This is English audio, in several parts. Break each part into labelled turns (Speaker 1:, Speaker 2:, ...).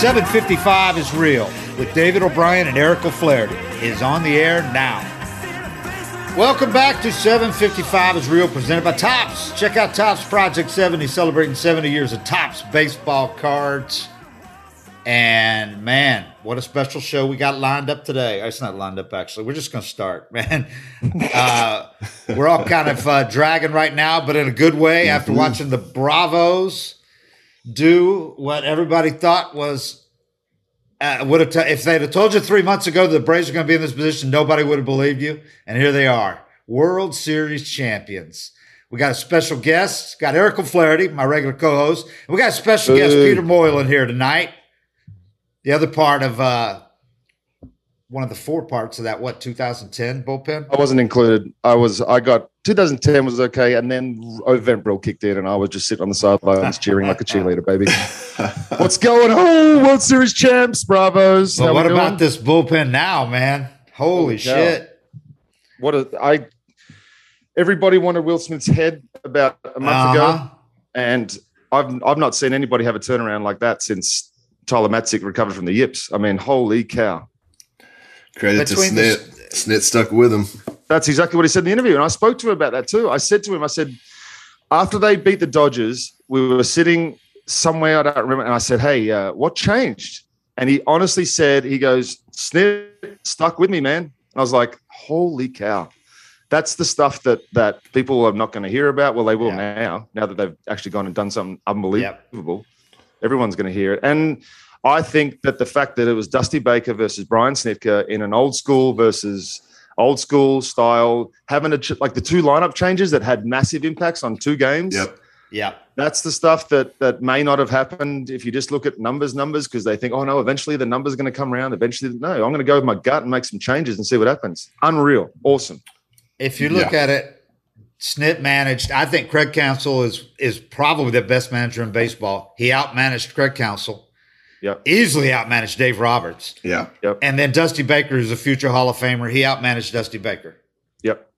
Speaker 1: 755 is real with David O'Brien and Eric O'Flaherty is on the air now. Welcome back to 755 is real presented by Topps. Check out Topps Project 70 celebrating 70 years of Topps baseball cards. And man, what a special show we got lined up today. It's not lined up actually. We're just going to start, man. Uh, we're all kind of uh, dragging right now, but in a good way after watching the Bravos do what everybody thought was uh, would have t- if they'd have told you three months ago that the Braves are going to be in this position, nobody would have believed you. And here they are, World Series champions. We got a special guest, got Eric O'Flaherty, my regular co-host. We got a special guest, Peter Moylan, here tonight. The other part of uh, one of the four parts of that, what 2010 bullpen?
Speaker 2: I wasn't included. I was. I got 2010 was okay, and then Brill kicked in, and I was just sitting on the sidelines cheering like a cheerleader, baby. What's going on? World Series champs, bravos. How
Speaker 1: what about
Speaker 2: doing?
Speaker 1: this bullpen now, man? Holy shit!
Speaker 2: What a, I. Everybody wanted Will Smith's head about a month
Speaker 1: Uh-huh.
Speaker 2: ago, and I've I've not seen anybody have a turnaround like that since Tyler Matzek recovered from the yips. I mean, holy cow!
Speaker 3: Credit to
Speaker 1: Between the-
Speaker 3: Snit. Snit stuck with him.
Speaker 2: That's exactly what he said in the interview. And I spoke to him about that too. I said to him, I said, after they beat the Dodgers, we were sitting somewhere, I don't remember. And I said, Hey, uh, what changed? And he honestly said, He goes, Snit stuck with me, man. And I was like, Holy cow. That's the stuff that that people are not going to hear about. Well, they will
Speaker 1: Yeah.
Speaker 2: now, now that they've actually gone and done something unbelievable. Everyone's going to hear it. And I think that the fact that it was Dusty Baker versus Brian Snitker in an old school versus old school style, having a ch- like the two lineup changes that had massive impacts on two games.
Speaker 3: Yep.
Speaker 1: Yeah,
Speaker 2: That's the stuff that that may not have happened if you just look at numbers, numbers, because they think, oh no, eventually the numbers are going to come around. Eventually, no, I'm going to go with my gut and make some changes and see what happens. Unreal, awesome.
Speaker 1: if you look at it, Snit managed. I think Craig Counsell is is probably the best manager in baseball. He outmanaged Craig Counsell.
Speaker 2: Yep.
Speaker 1: Easily outmanaged Dave Roberts.
Speaker 3: Yeah.
Speaker 1: And then Dusty Baker, who's a future Hall of Famer, he outmanaged Dusty Baker.
Speaker 2: Yep.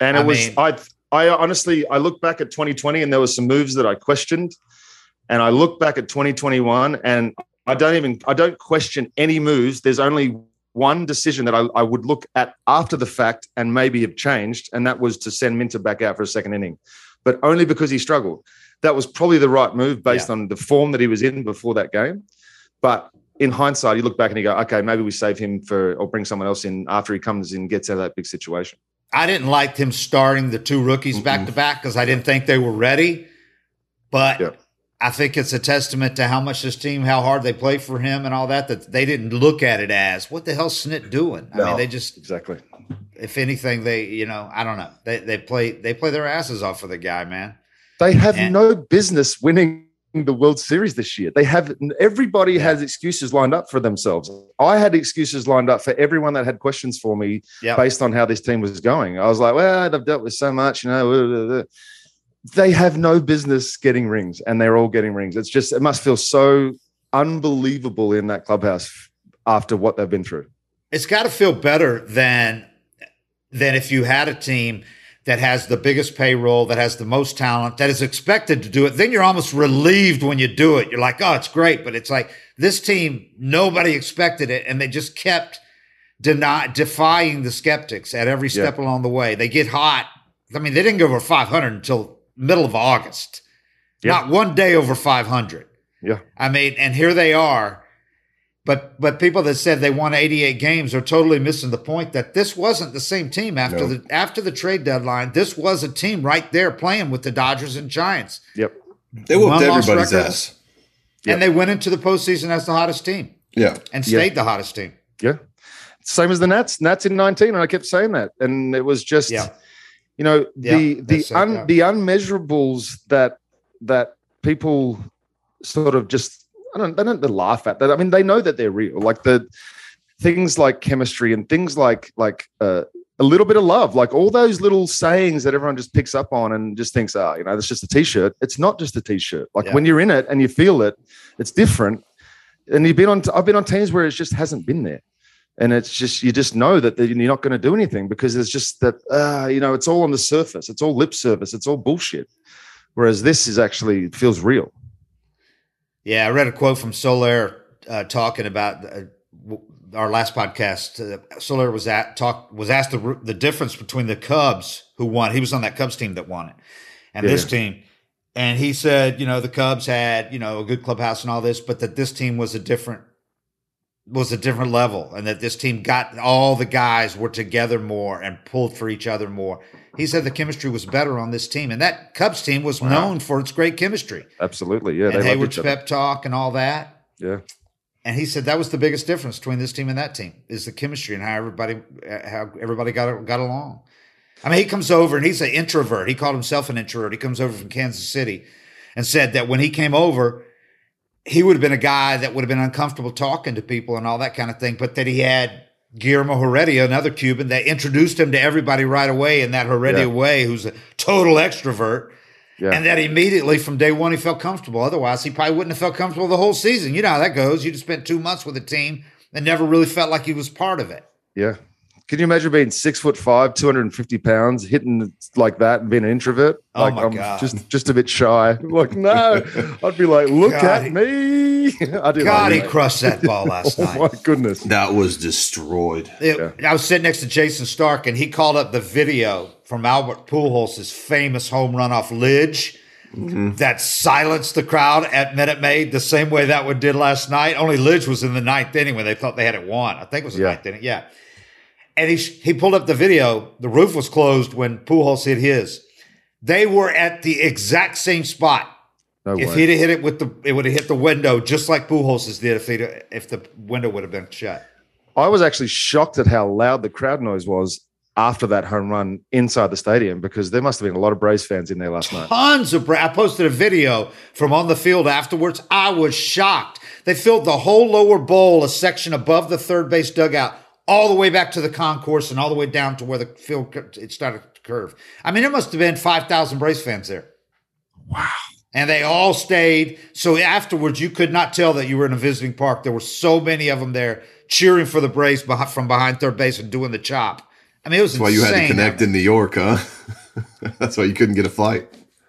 Speaker 2: And it
Speaker 1: I
Speaker 2: was
Speaker 1: mean-
Speaker 2: I I honestly I look back at 2020 and there was some moves that I questioned, and I look back at 2021 and I don't even I don't question any moves. There's only one decision that I, I would look at after the fact and maybe have changed, and that was to send Minter back out for a second inning, but only because he struggled. That was probably the right move based on the form that he was in before that game. But in hindsight, you look back and you go, okay, maybe we save him for or bring someone else in after he comes in and gets out of that big situation.
Speaker 1: I didn't like him starting the two rookies back to back because I didn't think they were ready. But
Speaker 2: Yeah.
Speaker 1: I think it's a testament to how much this team, how hard they play for him and all that, that they didn't look at it as what the hell's Snit doing? I mean, they just
Speaker 2: Exactly.
Speaker 1: if anything, they, you know, I don't know. They they play they play their asses off for the guy, man.
Speaker 2: They have
Speaker 1: And-
Speaker 2: no business winning the World Series this year. They have everybody has excuses lined up for themselves. I had excuses lined up for everyone that had questions for me
Speaker 1: Yeah.
Speaker 2: based on how this team was going. I was like, well, they've dealt with so much, you know. blah, blah, blah. They have no business getting rings, and they're all getting rings. It's just it must feel so unbelievable in that clubhouse after what they've been through.
Speaker 1: It's got to feel better than than if you had a team that has the biggest payroll, that has the most talent, that is expected to do it. Then you're almost relieved when you do it. You're like, oh, it's great, but it's like this team, nobody expected it, and they just kept deny, defying the skeptics at every step along the way. They get hot. I mean, they didn't go over 500 until middle of August.
Speaker 2: Yeah.
Speaker 1: Not one day over 500.
Speaker 2: Yeah.
Speaker 1: I mean, and here they are. But but people that said they won 88 games are totally missing the point that this wasn't the same team after
Speaker 3: No.
Speaker 1: the after the trade deadline. This was a team right there playing with the Dodgers and Giants,
Speaker 2: Yep.
Speaker 3: They whooped
Speaker 1: One loss
Speaker 3: everybody's
Speaker 1: record.
Speaker 3: ass.
Speaker 1: and they went into the postseason as the hottest team
Speaker 3: Yeah.
Speaker 1: and
Speaker 2: Yeah.
Speaker 1: stayed the hottest team.
Speaker 2: Yeah. Same as the Nats. Nats in 19, and I kept saying that, and it was just,
Speaker 1: Yeah.
Speaker 2: You know,
Speaker 1: Yeah,
Speaker 2: the the un, the unmeasurables that that people sort of just I don't they don't laugh at that. I mean, they know that they're real. Like the things like chemistry and things like like uh, a little bit of love, like all those little sayings that everyone just picks up on and just thinks, oh, you know, that's just a t-shirt. It's not just a t-shirt. Like
Speaker 1: Yeah.
Speaker 2: when you're in it and you feel it, it's different. And you've been on. I've been on teams where it just hasn't been there, and it's just you just know that you're not going to do anything because it's just that uh, you know it's all on the surface. It's all lip service. It's all bullshit. Whereas this is actually it feels real.
Speaker 1: Yeah, I read a quote from Soler uh, talking about uh, our last podcast. Uh, Soler was at talk was asked the the difference between the Cubs who won. He was on that Cubs team that won it, and this team. And he said, you know, the Cubs had you know a good clubhouse and all this, but that this team was a different was a different level, and that this team got all the guys were together more and pulled for each other more. He said the chemistry was better on this team, and that Cubs team was known for its great chemistry
Speaker 2: Absolutely, yeah.
Speaker 1: and
Speaker 2: loved Heyward's
Speaker 1: pep talk and all that.
Speaker 2: Yeah,
Speaker 1: And he said that was the biggest difference between this team and that team is the chemistry and how everybody how everybody got got along. I mean, he comes over and he's an introvert. He called himself an introvert. He comes over from Kansas City and said that when he came over, he would have been a guy that would have been uncomfortable talking to people and all that kind of thing, but that he had Guillermo Heredia, another Cuban, that introduced him to everybody right away in that Heredia
Speaker 2: Yeah.
Speaker 1: way, who's a total extrovert.
Speaker 2: yeah.
Speaker 1: And that immediately from day one he felt comfortable. Otherwise, he probably wouldn't have felt comfortable the whole season. You know how that goes. You just spent two months with a team and never really felt like he was part of it.
Speaker 2: Yeah. Can you imagine being six foot five, 250 pounds, hitting like that and being an introvert?
Speaker 1: Oh
Speaker 2: like
Speaker 1: my
Speaker 2: I'm
Speaker 1: God.
Speaker 2: just just a bit shy. Like, no. I'd be like, look
Speaker 1: God, he-
Speaker 2: at me. I do
Speaker 1: God,
Speaker 2: like
Speaker 1: he
Speaker 2: that.
Speaker 1: crushed that ball last
Speaker 2: Oh
Speaker 1: night.
Speaker 2: my goodness.
Speaker 3: That was destroyed.
Speaker 1: It- I was sitting next to Jayson Stark, and he called up the video from Albert Pujols' famous home run off Lidge mm-hmm. that silenced the crowd at Minute Maid the same way that one did last night. Only Lidge was in the ninth inning when they thought they had it won. I think it was the
Speaker 2: Yeah.
Speaker 1: ninth inning. Yeah. And he he pulled up the video. The roof was closed when Pujols hit his. They were at the exact same spot.
Speaker 2: No
Speaker 1: if
Speaker 2: way.
Speaker 1: he'd have hit it with the, it would have hit the window just like Pujols did if he if the window would have been shut.
Speaker 2: I was actually shocked at how loud the crowd noise was after that home run inside the stadium because there must have been a lot of Braves fans in there last night.
Speaker 1: tons of Bra- I posted a video from on the field afterwards. I was shocked. They filled the whole lower bowl, a section above the third base dugout, all the way back to the concourse and all the way down to where the field it started to curve. I mean, it must have been five thousand Braves fans there. Wow. And they all stayed. So afterwards, you could not tell that you were in a visiting park. There were so many of them there cheering for the Braves from behind third base and doing the chop. I mean, it was
Speaker 3: That's why you had to connect in New York, huh? That's why you couldn't get a flight.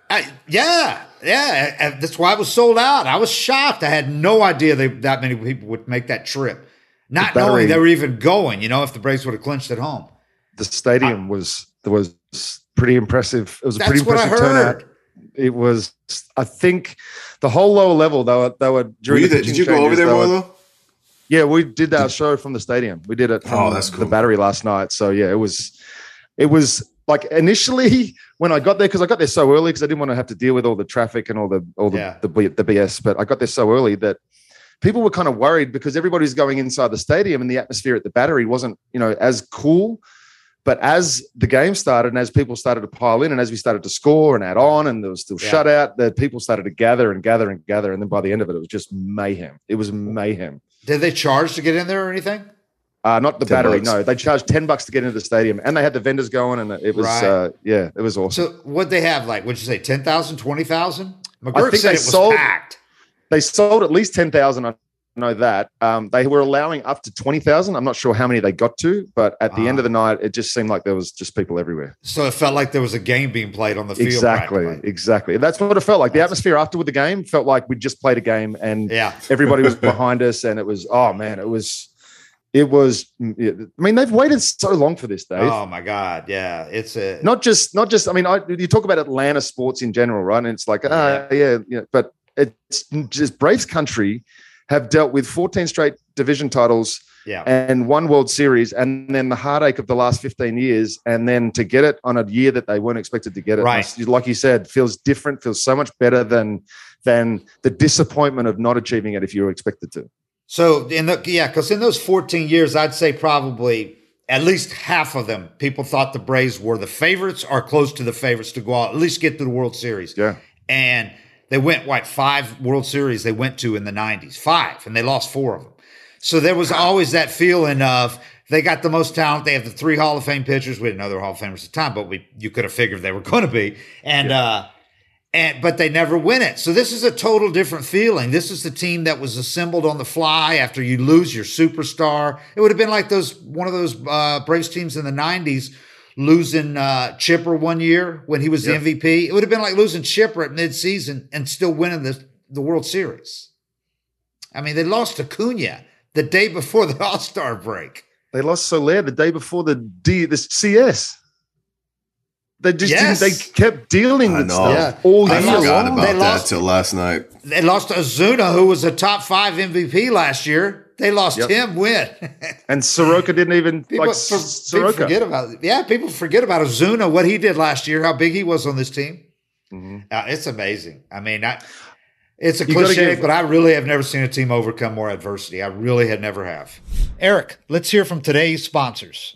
Speaker 1: I, yeah, yeah. That's why it was sold out. I was shocked. I had no idea they, that many people would make that trip, not
Speaker 2: The battery-
Speaker 1: knowing they were even going. You know, if the Braves would have clinched at home.
Speaker 2: The stadium was was pretty impressive. It was a
Speaker 1: That's
Speaker 2: pretty
Speaker 1: what I
Speaker 2: impressive
Speaker 1: heard.
Speaker 2: turnout. It was, I think, the whole lower level. They were they were
Speaker 3: Were
Speaker 2: during
Speaker 3: you
Speaker 2: the
Speaker 3: there?
Speaker 2: pitching
Speaker 3: Did you go over there,
Speaker 2: they were-
Speaker 3: Milo?
Speaker 2: Yeah, we did our show from the stadium. We did it oh, from
Speaker 3: Oh, that's
Speaker 2: the battery last night. So yeah, it was it was like initially when I got there because I got there so early because I didn't want to have to deal with all the traffic and all the all the,
Speaker 1: Yeah.
Speaker 2: the the BS. But I got there so early that people were kind of worried because everybody's going inside the stadium and the atmosphere at the battery wasn't you know as cool. But as the game started and as people started to pile in and as we started to score and add on and there was still
Speaker 1: Yeah.
Speaker 2: shutout, the people started to gather and gather and gather. And then by the end of it, it was just mayhem. It was mayhem.
Speaker 1: Did they charge to get in there or anything?
Speaker 2: Uh, not the battery.
Speaker 3: bucks.
Speaker 2: No, they charged ten bucks to get into the stadium, and they had the vendors going, and it was
Speaker 1: Right.
Speaker 2: uh, yeah, it was awesome.
Speaker 1: So what they have like? What'd you say? 10,000, 20,000?
Speaker 2: I
Speaker 1: McGurk
Speaker 2: think
Speaker 1: said
Speaker 2: they
Speaker 1: it was
Speaker 2: sold-
Speaker 1: packed.
Speaker 2: They sold at least ten thousand. I know that. Um, they were allowing up to twenty thousand. I'm not sure how many they got to, but at the end of the night, it just seemed like there was just people everywhere.
Speaker 1: So it felt like there was a game being played on the field.
Speaker 2: Exactly,
Speaker 1: practically.
Speaker 2: exactly. That's what it felt like. The atmosphere afterward the game felt like we just played a game, and
Speaker 1: Yeah.
Speaker 2: everybody was behind us, and it was oh man, it was. It was. I mean, they've waited so long for this, Dave.
Speaker 1: Oh my God. Yeah. It's a
Speaker 2: not just not just i mean I, you talk about atlanta sports in general right and it's like ah yeah yeah but it's just braves country have dealt with 14 straight division titles
Speaker 1: yeah.
Speaker 2: and one world series and then the heartache of the last 15 years and then to get it on a year that they weren't expected to get it
Speaker 1: Right.
Speaker 2: like you said feels different feels so much better than than the disappointment of not achieving it if you were expected to
Speaker 1: So in the yeah, because in those 14 years, I'd say probably at least half of them, people thought the Braves were the favorites or close to the favorites to go out, at least get to the World Series.
Speaker 2: Yeah.
Speaker 1: And they went, what, five World Series they went to in the 90s? Five, and they lost four of them. So there was always that feeling of they got the most talent. They have the three Hall of Fame pitchers. We didn't know they were Hall of Famers at the time, but we you could have figured they were going to be. And uh, and but they never win it. So this is a total different feeling. This is the team that was assembled on the fly after you lose your superstar. It would have been like those one of those uh, Braves teams in the '90s losing uh, Chipper one year when he was the MVP. It would have been like losing Chipper at midseason and still winning the the World Series. I mean, they lost to Acuña the day before the All Star break.
Speaker 2: They lost Soler the day before the D the CS. They just
Speaker 1: Yes.
Speaker 2: didn't, they kept dealing with stuff
Speaker 1: Yeah.
Speaker 2: all
Speaker 3: I
Speaker 1: They
Speaker 2: year
Speaker 1: lost-
Speaker 3: forgot
Speaker 2: long.
Speaker 3: about
Speaker 1: They
Speaker 3: that
Speaker 1: lost-
Speaker 3: till last night.
Speaker 1: They lost to Acuña, who was a top five MVP last year. They lost
Speaker 2: Yep.
Speaker 1: him. Win.
Speaker 2: And Soroka didn't even
Speaker 1: People,
Speaker 2: like
Speaker 1: for-
Speaker 2: Soroka.
Speaker 1: forget about it. Yeah, people forget about Acuña, what he did last year, how big he was on this team. Uh, it's amazing. I mean, I, it's a
Speaker 2: You
Speaker 1: cliche,
Speaker 2: give-
Speaker 1: but I really have never seen a team overcome more adversity. I really had never have. Eric, let's hear from today's sponsors.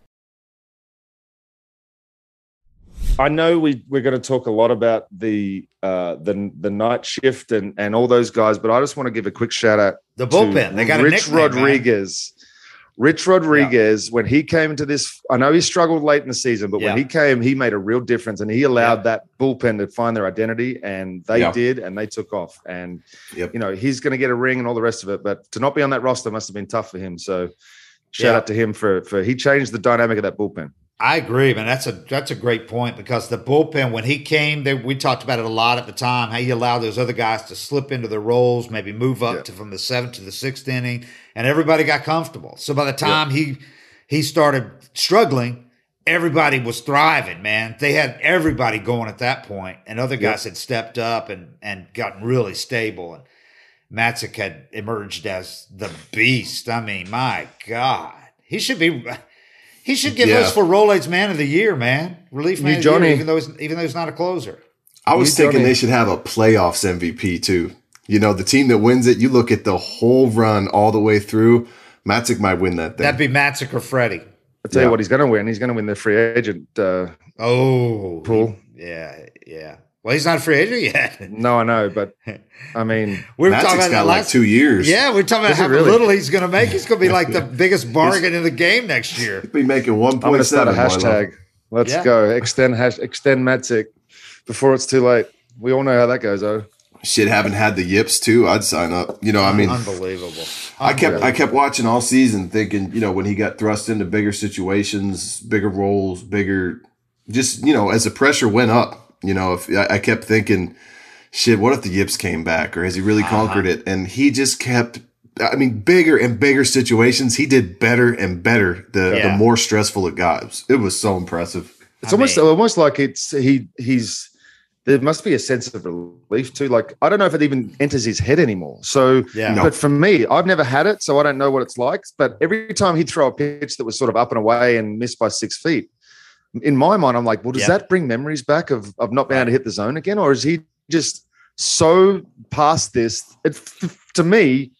Speaker 2: I know we we're going to talk a lot about the uh, the the night shift and and all those guys, but I just want to give a quick shout out
Speaker 1: The
Speaker 2: to
Speaker 1: bullpen. They got
Speaker 2: Rich
Speaker 1: nickname, man.
Speaker 2: Rodriguez. Rich Rodriguez, when he came into this, I know he struggled late in the season, but
Speaker 1: Yeah.
Speaker 2: when he came, he made a real difference and he allowed that bullpen to find their identity, and they
Speaker 3: Yeah.
Speaker 2: did, and they took off. And
Speaker 3: Yep.
Speaker 2: you know, he's going to get a ring and all the rest of it, but to not be on that roster must have been tough for him. So, shout
Speaker 1: Yeah.
Speaker 2: out to him for for he changed the dynamic of that bullpen.
Speaker 1: I agree, man. That's a that's a great point because the bullpen when he came, they, we talked about it a lot at the time. How he allowed those other guys to slip into their roles, maybe move up
Speaker 2: Yeah.
Speaker 1: to from the seventh to the sixth inning, and everybody got comfortable. So by the time he he started struggling, everybody was thriving. Man, they had everybody going at that point, and other guys had stepped up and and gotten really stable. And Matzek had emerged as the beast. I mean, my God, he should be. He should get
Speaker 3: Yeah.
Speaker 1: us for Rolaids Man of the Year, man. Relief Man
Speaker 2: You,
Speaker 1: of the Year, even though he's, even though he's not a closer.
Speaker 3: I was
Speaker 2: You
Speaker 3: thinking
Speaker 2: tell me.
Speaker 3: they should have a playoffs MVP too. You know, the team that wins it, you look at the whole run all the way through. Matzek might win that thing.
Speaker 1: That'd be Matzek or Freddie.
Speaker 2: I tell
Speaker 3: Yeah.
Speaker 2: you what, he's going to win. He's going to win the free agent uh,
Speaker 1: Oh,
Speaker 2: pool.
Speaker 1: yeah, yeah. Well, he's not a free agent yet.
Speaker 2: No, I know, but I mean,
Speaker 1: We were
Speaker 3: Matzek's
Speaker 1: talking about
Speaker 3: got
Speaker 1: that
Speaker 3: like
Speaker 1: last.
Speaker 3: two years.
Speaker 1: Yeah, we are talking about
Speaker 2: Is
Speaker 1: how
Speaker 2: really?
Speaker 1: little he's going to make. He's going to be like the biggest bargain in the game next year.
Speaker 3: He'll be making one
Speaker 2: I'm going to start a hashtag. Let's
Speaker 1: Yeah.
Speaker 2: go extend hash extend Matzek before it's too late. We all know how that goes. though.
Speaker 3: Shit, haven't had the yips too. I'd sign up. You know, I mean,
Speaker 1: Unbelievable.
Speaker 3: I kept I kept watching all season, thinking, you know, when he got thrust into bigger situations, bigger roles, bigger, just you know, as the pressure went up, you know, if I, I kept thinking, shit, what if the yips came back, or has he really uh-huh. conquered it? And he just kept. I mean, bigger and bigger situations. He did better and better the,
Speaker 1: Yeah.
Speaker 3: the more stressful it got. It was so impressive.
Speaker 2: it's
Speaker 1: I
Speaker 2: almost
Speaker 1: mean-
Speaker 2: almost like it's he he's there must be a sense of relief too. Like I don't know if it even enters his head anymore. So
Speaker 1: Yeah.
Speaker 3: No.
Speaker 2: but for me, I've never had it, so I don't know what it's like. But every time he'd throw a pitch that was sort of up and away and missed by six feet, in my mind, I'm like, well, does
Speaker 1: Yeah.
Speaker 2: that bring memories back of of not being able to hit the zone again, or is he just so past this? It, to me,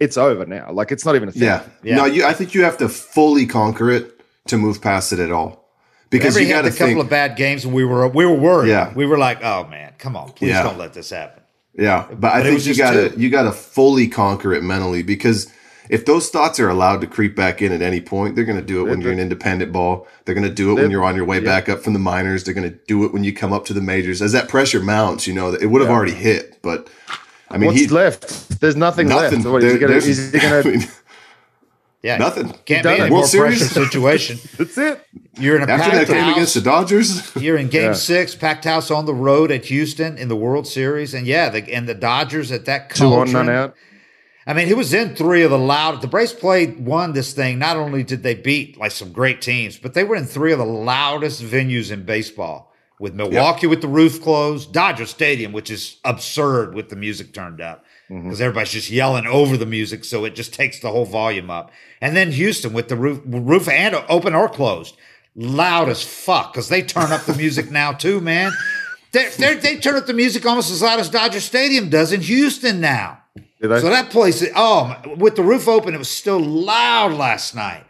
Speaker 2: it's over now. Like it's not even a thing.
Speaker 3: Yeah.
Speaker 1: Yeah.
Speaker 3: No, you. I think you have to fully conquer it to move past it at all, because
Speaker 1: Remember,
Speaker 3: you got
Speaker 1: had a couple
Speaker 3: think.
Speaker 1: of bad games, and we were we were worried.
Speaker 3: Yeah.
Speaker 1: We were like, "Oh man, come on, please
Speaker 3: Yeah.
Speaker 1: don't let this happen."
Speaker 3: Yeah, but, I
Speaker 1: But it
Speaker 3: think you gotta
Speaker 1: two.
Speaker 3: you gotta fully conquer it mentally because if those thoughts are allowed to creep back in at any point, they're gonna do it when you're an independent ball. They're gonna do it when you're on your way back up from the minors. They're gonna do it when you come up to the majors. As that pressure mounts, you know it would have already hit. But I mean,
Speaker 2: What's
Speaker 3: he
Speaker 2: left? There's nothing,
Speaker 3: nothing.
Speaker 2: left. What, is he
Speaker 3: There-
Speaker 2: gonna,
Speaker 3: there's-
Speaker 2: is he gonna,
Speaker 3: I mean,
Speaker 1: Yeah,
Speaker 3: Nothing.
Speaker 1: Can't
Speaker 2: Done
Speaker 1: be
Speaker 2: it.
Speaker 1: any more
Speaker 3: World
Speaker 1: pressure
Speaker 3: Series?
Speaker 1: situation.
Speaker 2: that's it.
Speaker 1: You're in a
Speaker 3: after that
Speaker 1: packed
Speaker 3: game
Speaker 1: house.
Speaker 3: against the Dodgers,
Speaker 1: You're in Game
Speaker 2: Yeah.
Speaker 1: Six, packed house on the road at Houston in the World Series, and yeah, the, and the Dodgers at that
Speaker 2: Two on, none out.
Speaker 1: I mean, he was in three of the loud. The Braves played won this thing. Not only did they beat like some great teams, but they were in three of the loudest venues in baseball. With Milwaukee with the roof closed, Dodger Stadium, which is absurd with the music turned up mm-hmm. because everybody's just yelling over the music, so it just takes the whole volume up. And then Houston with the roof roof and open or closed, loud as fuck because they turn up the music now too, man. They they they turn up the music almost as loud as Dodger Stadium does in Houston now. So that place, oh, with the roof open, it was still loud last night.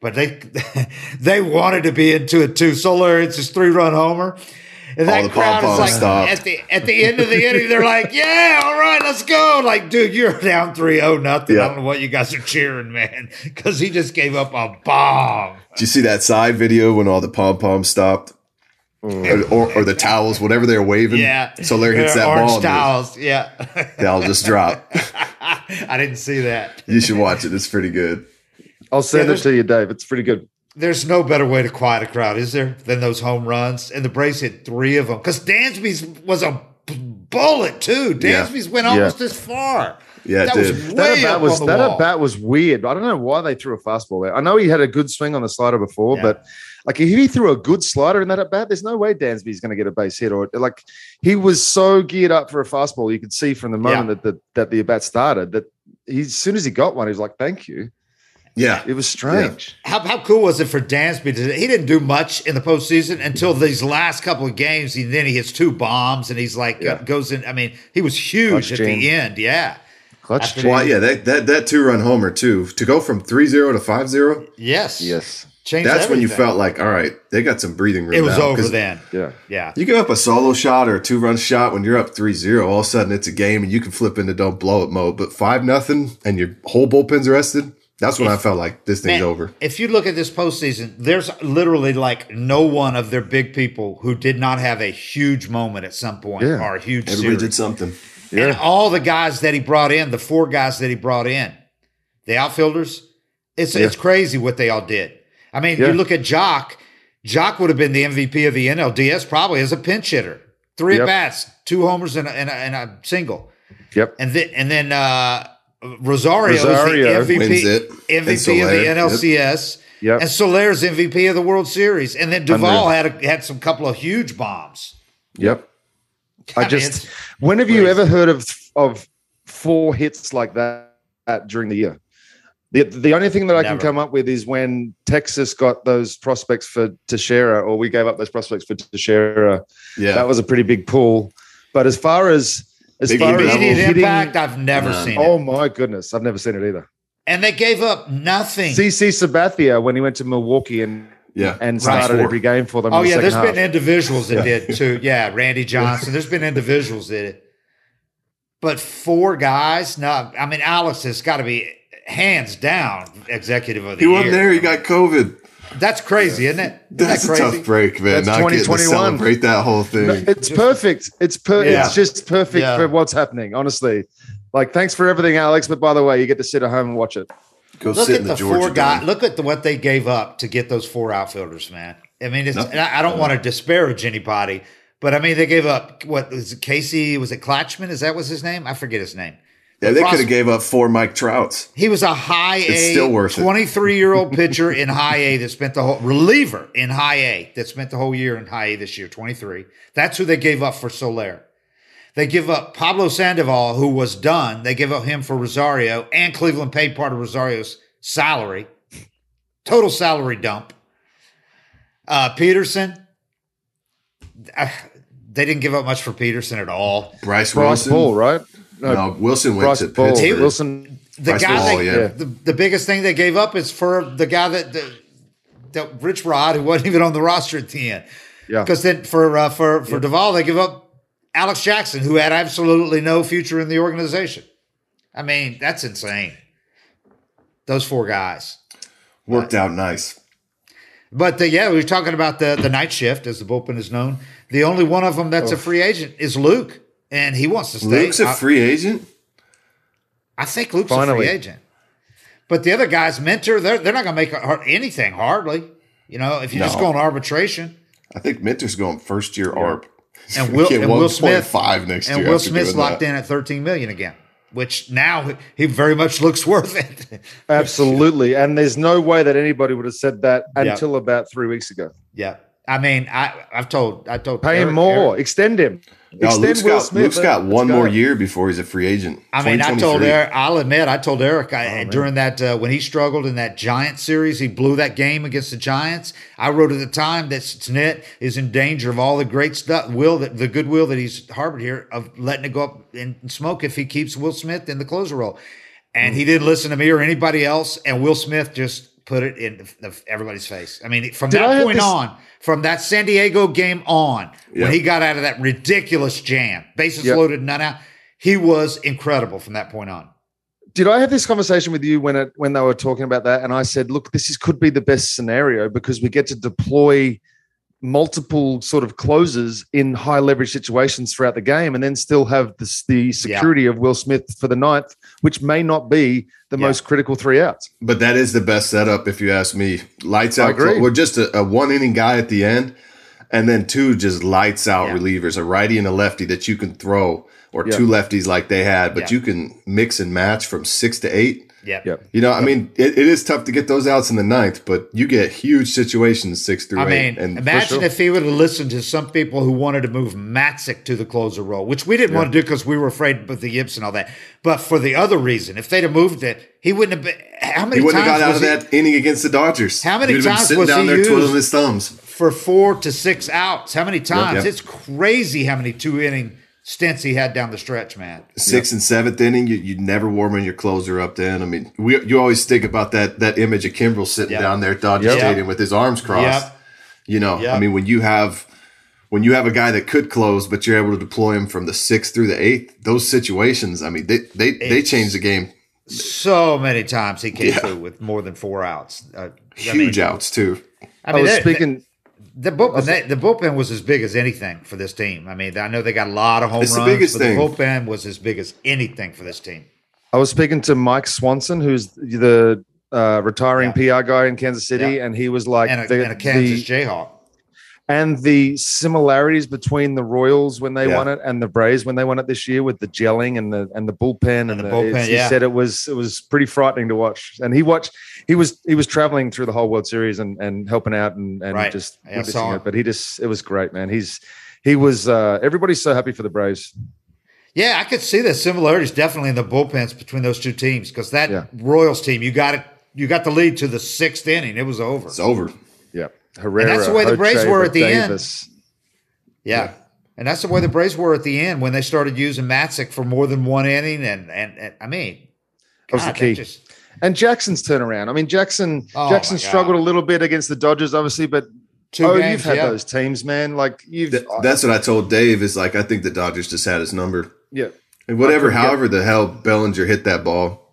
Speaker 1: But they they wanted to be into it too. Soler, it's his three run homer. And that crowd is like
Speaker 3: stopped.
Speaker 1: at the at the end of the inning, they're like, "Yeah, all right, let's go!" Like, dude, you're down 3-0, nothing. I don't know what you guys are cheering, man, because he just gave up a bomb.
Speaker 3: did you see that side video when all the pom poms stopped? Or, or, or the towels, whatever they're waving.
Speaker 1: Yeah,
Speaker 3: So Larry hits that
Speaker 1: orange
Speaker 3: ball. and
Speaker 1: towels. Yeah,
Speaker 3: They'll just drop.
Speaker 1: I didn't see that.
Speaker 3: You should watch it. It's pretty good.
Speaker 2: I'll send
Speaker 1: Yeah,
Speaker 2: it to you, Dave. It's pretty good.
Speaker 1: There's no better way to quiet a crowd, is there, than those home runs? And the Braves hit three of them because Dansby's was a b- bullet too.
Speaker 3: Yeah.
Speaker 1: Dansby's went almost this far.
Speaker 3: Yeah, it
Speaker 1: that
Speaker 3: did.
Speaker 1: was way
Speaker 2: That at bat
Speaker 1: up
Speaker 2: was
Speaker 1: on the
Speaker 2: that
Speaker 1: wall.
Speaker 2: at bat was weird. I don't know why they threw a fastball there. I know he had a good swing on the slider before,
Speaker 1: Yeah.
Speaker 2: but like if he threw a good slider in that at bat, there's no way Dansby's going to get a base hit. Or like he was so geared up for a fastball, you could see from the moment
Speaker 1: Yeah.
Speaker 2: that the that the at bat started that he as soon as he got one, he was like, "Thank you."
Speaker 3: Yeah.
Speaker 2: It was strange.
Speaker 1: How, how cool was it for Dansby? To, he didn't do much in the postseason until these last couple of games. He then he hits two bombs and he's like
Speaker 2: Yeah.
Speaker 1: uh, goes in. I mean, he was huge
Speaker 2: Clutch
Speaker 1: at
Speaker 2: gene.
Speaker 1: the end. Yeah,
Speaker 2: Clutch.
Speaker 1: After-
Speaker 3: Well, yeah, that that that two run homer too. To go from 3-0 to 5-0,
Speaker 1: yes,
Speaker 2: Yes.
Speaker 1: Changed
Speaker 3: that's when you felt like, all right, they got some breathing room.
Speaker 1: it was
Speaker 3: now.
Speaker 1: over
Speaker 3: 'Cause
Speaker 1: then.
Speaker 2: Yeah.
Speaker 1: Yeah,
Speaker 3: You give up a solo shot or a two run shot when you're up 3-0, all of a sudden it's a game and you can flip into don't blow it mode. But five nothing and your whole bullpen's arrested. That's when I felt like this thing's
Speaker 1: Man,
Speaker 3: over.
Speaker 1: If you look at this postseason, there's literally like no one of their big people who did not have a huge moment at some point
Speaker 2: Yeah.
Speaker 1: or a huge
Speaker 3: Everybody
Speaker 1: series.
Speaker 3: did something.
Speaker 1: And all the guys that he brought in, the four guys that he brought in, the outfielders, it's it's crazy what they all did. I mean,
Speaker 2: Yeah.
Speaker 1: you look at Joc. Joc would have been the MVP of the NLDS probably as a pinch hitter. Three
Speaker 2: Yep.
Speaker 1: at bats, two homers and a, and a, and a single,
Speaker 2: Yep.
Speaker 1: and then and then uh, Rosario,
Speaker 2: Rosario
Speaker 1: is the MVP,
Speaker 3: wins it.
Speaker 1: MVP of the
Speaker 3: yep.
Speaker 1: NLCS.
Speaker 2: Yep.
Speaker 1: And Soler's MVP of the World Series, and then Duvall
Speaker 2: Unreal.
Speaker 1: had a, had some couple of huge bombs.
Speaker 2: Yep. I
Speaker 1: mean,
Speaker 2: just
Speaker 1: it's
Speaker 2: when have you ever heard of of four hits like that, that during the year? The, the only thing that I can come up with is when Texas got those prospects for Teixeira, or we gave up those prospects for Teixeira.
Speaker 3: Yeah.
Speaker 2: That was a pretty big pull. But as far as as
Speaker 3: Big
Speaker 2: far as hitting,
Speaker 1: impact. I've never
Speaker 3: None.
Speaker 1: seen it.
Speaker 2: oh my goodness, I've never seen it either.
Speaker 1: And they gave up nothing.
Speaker 2: CC Sabathia when he went to Milwaukee and
Speaker 3: yeah.
Speaker 2: and started
Speaker 3: Four.
Speaker 2: every game for them.
Speaker 1: oh
Speaker 2: in the
Speaker 1: yeah, there's
Speaker 2: second
Speaker 1: been individuals that did too. Yeah, Randy Johnson. There's been individuals that did. But four guys, no. I mean, Alex has got to be hands down executive of the
Speaker 3: He
Speaker 1: year.
Speaker 3: wasn't there. He got COVID.
Speaker 1: That's crazy, isn't it? Isn't
Speaker 3: That's
Speaker 1: that
Speaker 3: a tough break, man.
Speaker 2: That's
Speaker 3: Not getting to
Speaker 2: 2021.
Speaker 3: celebrate that whole thing.
Speaker 2: It's perfect. It's per-
Speaker 1: Yeah.
Speaker 2: It's just perfect
Speaker 1: Yeah.
Speaker 2: for what's happening. Honestly, like thanks for everything, Alex. But by the way, you get to sit at home and watch it.
Speaker 3: Go
Speaker 1: Look
Speaker 3: sit
Speaker 1: at
Speaker 3: in
Speaker 1: the,
Speaker 3: the,
Speaker 1: four guys.
Speaker 3: Dome.
Speaker 1: Look at the, what they gave up to get those four outfielders, man. I mean, it's,
Speaker 3: No.
Speaker 1: and I, I don't want to disparage anybody, but I mean, they gave up what was it, Casey? Was it Klatchman? Is that was his name? I forget his name.
Speaker 3: Yeah, they could have gave up four Mike Trouts.
Speaker 1: He was a high A,
Speaker 3: still worth
Speaker 1: 23 year old pitcher in high A that spent the whole reliever in high A that spent the whole year in high A this year, 23. That's who they gave up for Soler. They give up Pablo Sandoval, who was done. They give up him for Rosario, and Cleveland paid part of Rosario's salary. Total salary dump. Uh, Pederson, uh, they didn't give up much for Pederson at all.
Speaker 3: Bryce,
Speaker 2: Bryce
Speaker 3: Wilson.
Speaker 2: Ball, right?
Speaker 3: No, Wilson went
Speaker 2: Bryce
Speaker 3: to
Speaker 2: Ball.
Speaker 3: Pittsburgh.
Speaker 2: Wilson.
Speaker 1: The
Speaker 3: Bryce
Speaker 1: guy,
Speaker 3: Ball,
Speaker 1: they,
Speaker 3: yeah.
Speaker 1: the, the biggest thing they gave up is for the guy that the, that Rich Rod, who wasn't even on the roster at the end.
Speaker 2: Yeah.
Speaker 1: Because then for uh, for for Duvall, they give up Alex Jackson, who had absolutely no future in the organization. I mean, that's insane. Those four guys.
Speaker 3: Worked out nice.
Speaker 1: But the, yeah, we were talking about the the night shift, as the bullpen is known. The only one of them that's a free agent is Luke, and he wants to stay.
Speaker 3: Luke's a free agent.
Speaker 1: I think Luke's a free agent. But the other guys, Minter, they're, they're not going to make har- anything hardly. You know, if you just go on arbitration.
Speaker 3: I think Minter's going first year arb.
Speaker 1: And Will, and Will Smith
Speaker 3: 1.5 next
Speaker 1: and
Speaker 3: year
Speaker 1: Will Smith's locked
Speaker 3: that.
Speaker 1: in at 13 million again, which now he very much looks worth it.
Speaker 2: Absolutely. And there's no way that anybody would have said that
Speaker 1: Yeah.
Speaker 2: until about three weeks ago.
Speaker 1: yeah. I mean, I, I've told, I told,
Speaker 2: Pay him more.
Speaker 1: Eric-
Speaker 2: Extend him.
Speaker 3: No,
Speaker 2: Extend
Speaker 3: Luke's
Speaker 2: Will
Speaker 3: got,
Speaker 2: Smith.
Speaker 3: Luke's got one
Speaker 2: go.
Speaker 3: more year before he's a free agent.
Speaker 1: I mean, I told Eric. I'll admit, I told Eric
Speaker 2: Oh,
Speaker 1: I, during that, uh, when he struggled in that Giant series, he blew that game against the Giants. I wrote at the time that Snit is in danger of all the great stuff, will that the goodwill that he's harbored here of letting it go up in smoke if he keeps Will Smith in the closer role. And he didn't listen to me or anybody else. And Will Smith just put it in the, the- everybody's face. I mean, from
Speaker 2: Did
Speaker 1: that
Speaker 2: have
Speaker 1: point
Speaker 2: this-
Speaker 1: on, from that San Diego game on,
Speaker 3: Yeah.
Speaker 1: when he got out of that ridiculous jam, bases
Speaker 2: Yep.
Speaker 1: loaded, none out, he was incredible from that point on.
Speaker 2: Did I have this conversation with you when it when they were talking about that? And I said, look, this is could be the best scenario because we get to deploy multiple sort of closes in high leverage situations throughout the game, and then still have this, the security of Will Smith for the ninth, which may not be the
Speaker 1: Yeah.
Speaker 2: most critical three outs.
Speaker 3: But that is the best setup, if you ask me. Lights out.
Speaker 2: agree.
Speaker 3: We're just a, a one inning guy at the end, and then two just lights out
Speaker 1: Yeah.
Speaker 3: relievers, a righty and a lefty that you can throw, or
Speaker 2: Yeah.
Speaker 3: two lefties like they had, but
Speaker 1: Yeah.
Speaker 3: you can mix and match from six to eight.
Speaker 1: Yep.
Speaker 2: Yep.
Speaker 3: You know, I mean, it, it is tough to get those outs in the ninth, but you get huge situations six through
Speaker 1: I
Speaker 3: eight.
Speaker 1: mean,
Speaker 3: and
Speaker 1: imagine
Speaker 2: sure.
Speaker 1: if he would have listened to some people who wanted to move Matzek to the closer role, which we didn't want to do because we were afraid of the yips and all that. But for the other reason, if they'd have moved it, he wouldn't have been. How many times
Speaker 3: he wouldn't have
Speaker 1: times
Speaker 3: got out of
Speaker 1: he,
Speaker 3: that inning against the Dodgers.
Speaker 1: How many
Speaker 3: He'd have been
Speaker 1: times
Speaker 3: sitting
Speaker 1: was
Speaker 3: down
Speaker 1: he
Speaker 3: there
Speaker 1: used?
Speaker 3: twiddling his thumbs?
Speaker 1: for four to six outs? How many times?
Speaker 3: yep.
Speaker 1: It's crazy how many two inning stints he had down the stretch, man.
Speaker 3: sixth and seventh inning, you you never warming your closer up. Then I mean, we you always think about that that image of Kimbrel sitting
Speaker 1: Yep.
Speaker 3: down there at Dodger
Speaker 1: Yep.
Speaker 3: Stadium with his arms crossed.
Speaker 1: Yep.
Speaker 3: You know,
Speaker 1: Yep.
Speaker 3: I mean, when you have when you have a guy that could close, but you're able to deploy him from the sixth through the eighth, those situations, I mean, they they they
Speaker 1: It's-
Speaker 3: change the game.
Speaker 1: So many times he came
Speaker 3: Yeah.
Speaker 1: through with more than four outs. Uh, I
Speaker 3: Huge
Speaker 1: mean,
Speaker 3: outs too.
Speaker 1: I
Speaker 2: I,
Speaker 1: mean,
Speaker 2: was
Speaker 1: they-
Speaker 2: speaking.
Speaker 1: The bullpen, they, the bullpen was as big as anything for this team. I mean, I know they got a lot of home
Speaker 3: It's the biggest
Speaker 1: but
Speaker 3: thing.
Speaker 1: the bullpen was as big as anything for this team.
Speaker 2: I was speaking to Mike Swanson, who's the uh, retiring PR guy in Kansas City,
Speaker 1: Yeah.
Speaker 2: and he was like,
Speaker 1: And a,
Speaker 2: the,
Speaker 1: and a Kansas
Speaker 2: the-
Speaker 1: Jayhawk.
Speaker 2: And the similarities between the Royals when they
Speaker 3: Yeah.
Speaker 2: won it and the Braves when they won it this year with the gelling and the and the bullpen and,
Speaker 1: And the
Speaker 2: the,
Speaker 1: bullpen,
Speaker 2: it's- he
Speaker 1: yeah.
Speaker 2: said it was it was pretty frightening to watch. And he watched he was he was traveling through the whole World Series and and helping out and and
Speaker 1: Right.
Speaker 2: just
Speaker 1: Yeah,
Speaker 2: witnessing
Speaker 1: saw
Speaker 2: it. But he just it was great, man. He's he was uh everybody's so happy for the Braves.
Speaker 1: Yeah, I could see the similarities definitely in the bullpens between those two teams because that
Speaker 2: Yeah.
Speaker 1: Royals team, you got it, you got the lead to the sixth inning. It was over.
Speaker 3: It's over.
Speaker 2: Yeah. Herrera,
Speaker 1: that's the way the Braves were at the end.
Speaker 2: Davis.
Speaker 1: yeah. And that's the way the Braves were at the end when they started using Matzek for more than one inning. And and, and I mean,
Speaker 2: That was the
Speaker 1: God,
Speaker 2: key.
Speaker 1: just-
Speaker 2: And Jackson's turnaround. I mean, Jackson
Speaker 1: Oh,
Speaker 2: Jackson struggled a little bit against the Dodgers, obviously, but
Speaker 1: Two
Speaker 2: oh,
Speaker 1: games,
Speaker 2: you've had
Speaker 1: yeah.
Speaker 2: those teams, man. Like you've
Speaker 3: Th- that's what I told Dave. Is like I think the Dodgers just had his number.
Speaker 2: yeah.
Speaker 3: And whatever,
Speaker 2: I couldn't get-
Speaker 3: however the hell Bellinger hit that ball,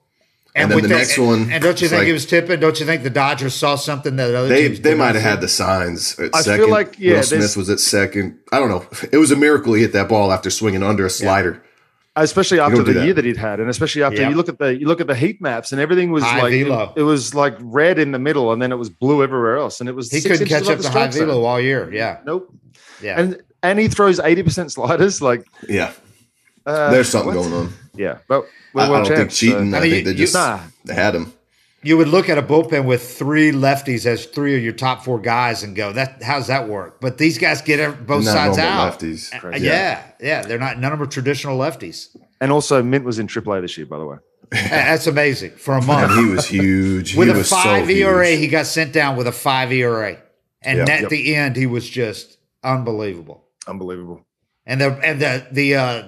Speaker 3: and, then
Speaker 1: with
Speaker 3: the next
Speaker 1: and,
Speaker 3: one.
Speaker 1: And don't you think
Speaker 3: like-
Speaker 1: he was tipping? Don't you think the Dodgers saw something that other
Speaker 3: They
Speaker 1: teams
Speaker 3: they might have had the signs at
Speaker 2: I feel like, yeah,
Speaker 3: Will Smith
Speaker 2: there's-
Speaker 3: was at second. I don't know. It was a miracle he hit that ball after swinging under a slider.
Speaker 2: especially after the
Speaker 3: that.
Speaker 2: year that he'd had, and especially after
Speaker 1: Yeah.
Speaker 2: you look at the you look at the heat maps and everything was
Speaker 1: High
Speaker 2: like
Speaker 1: velo.
Speaker 2: it was like red in the middle, and then it was blue everywhere else, and it was
Speaker 1: He
Speaker 2: six
Speaker 1: couldn't catch
Speaker 2: above
Speaker 1: up
Speaker 2: the
Speaker 1: to high
Speaker 2: strike
Speaker 1: velo all year. Yeah,
Speaker 2: Nope.
Speaker 1: yeah.
Speaker 2: And and he throws eighty percent sliders. Like
Speaker 3: Yeah,
Speaker 2: uh,
Speaker 3: there's something
Speaker 2: what?
Speaker 3: going on.
Speaker 2: Yeah, but we're
Speaker 3: I, I don't think cheating.
Speaker 2: so-
Speaker 3: I,
Speaker 1: I mean,
Speaker 3: think they
Speaker 1: you-
Speaker 3: just
Speaker 2: Nah.
Speaker 3: they had him.
Speaker 1: you would look at a bullpen with three lefties as three of your top four guys and go, "That how's that work?" But these guys get both
Speaker 3: Not
Speaker 1: sides out.
Speaker 3: lefties.
Speaker 1: Uh,
Speaker 3: Crazy.
Speaker 1: yeah, yeah, they're not. None of them are traditional lefties.
Speaker 2: And also, Mint was in AAA this year, by the way.
Speaker 1: Uh, That's amazing for a
Speaker 3: And
Speaker 1: month.
Speaker 3: he was huge.
Speaker 1: with
Speaker 3: he
Speaker 1: a
Speaker 3: was
Speaker 1: five
Speaker 3: so
Speaker 1: ERA,
Speaker 3: huge.
Speaker 1: he got sent down with a five ERA, and
Speaker 3: Yep.
Speaker 1: at
Speaker 3: Yep.
Speaker 1: the end, he was just unbelievable.
Speaker 2: Unbelievable.
Speaker 1: And the and the the uh,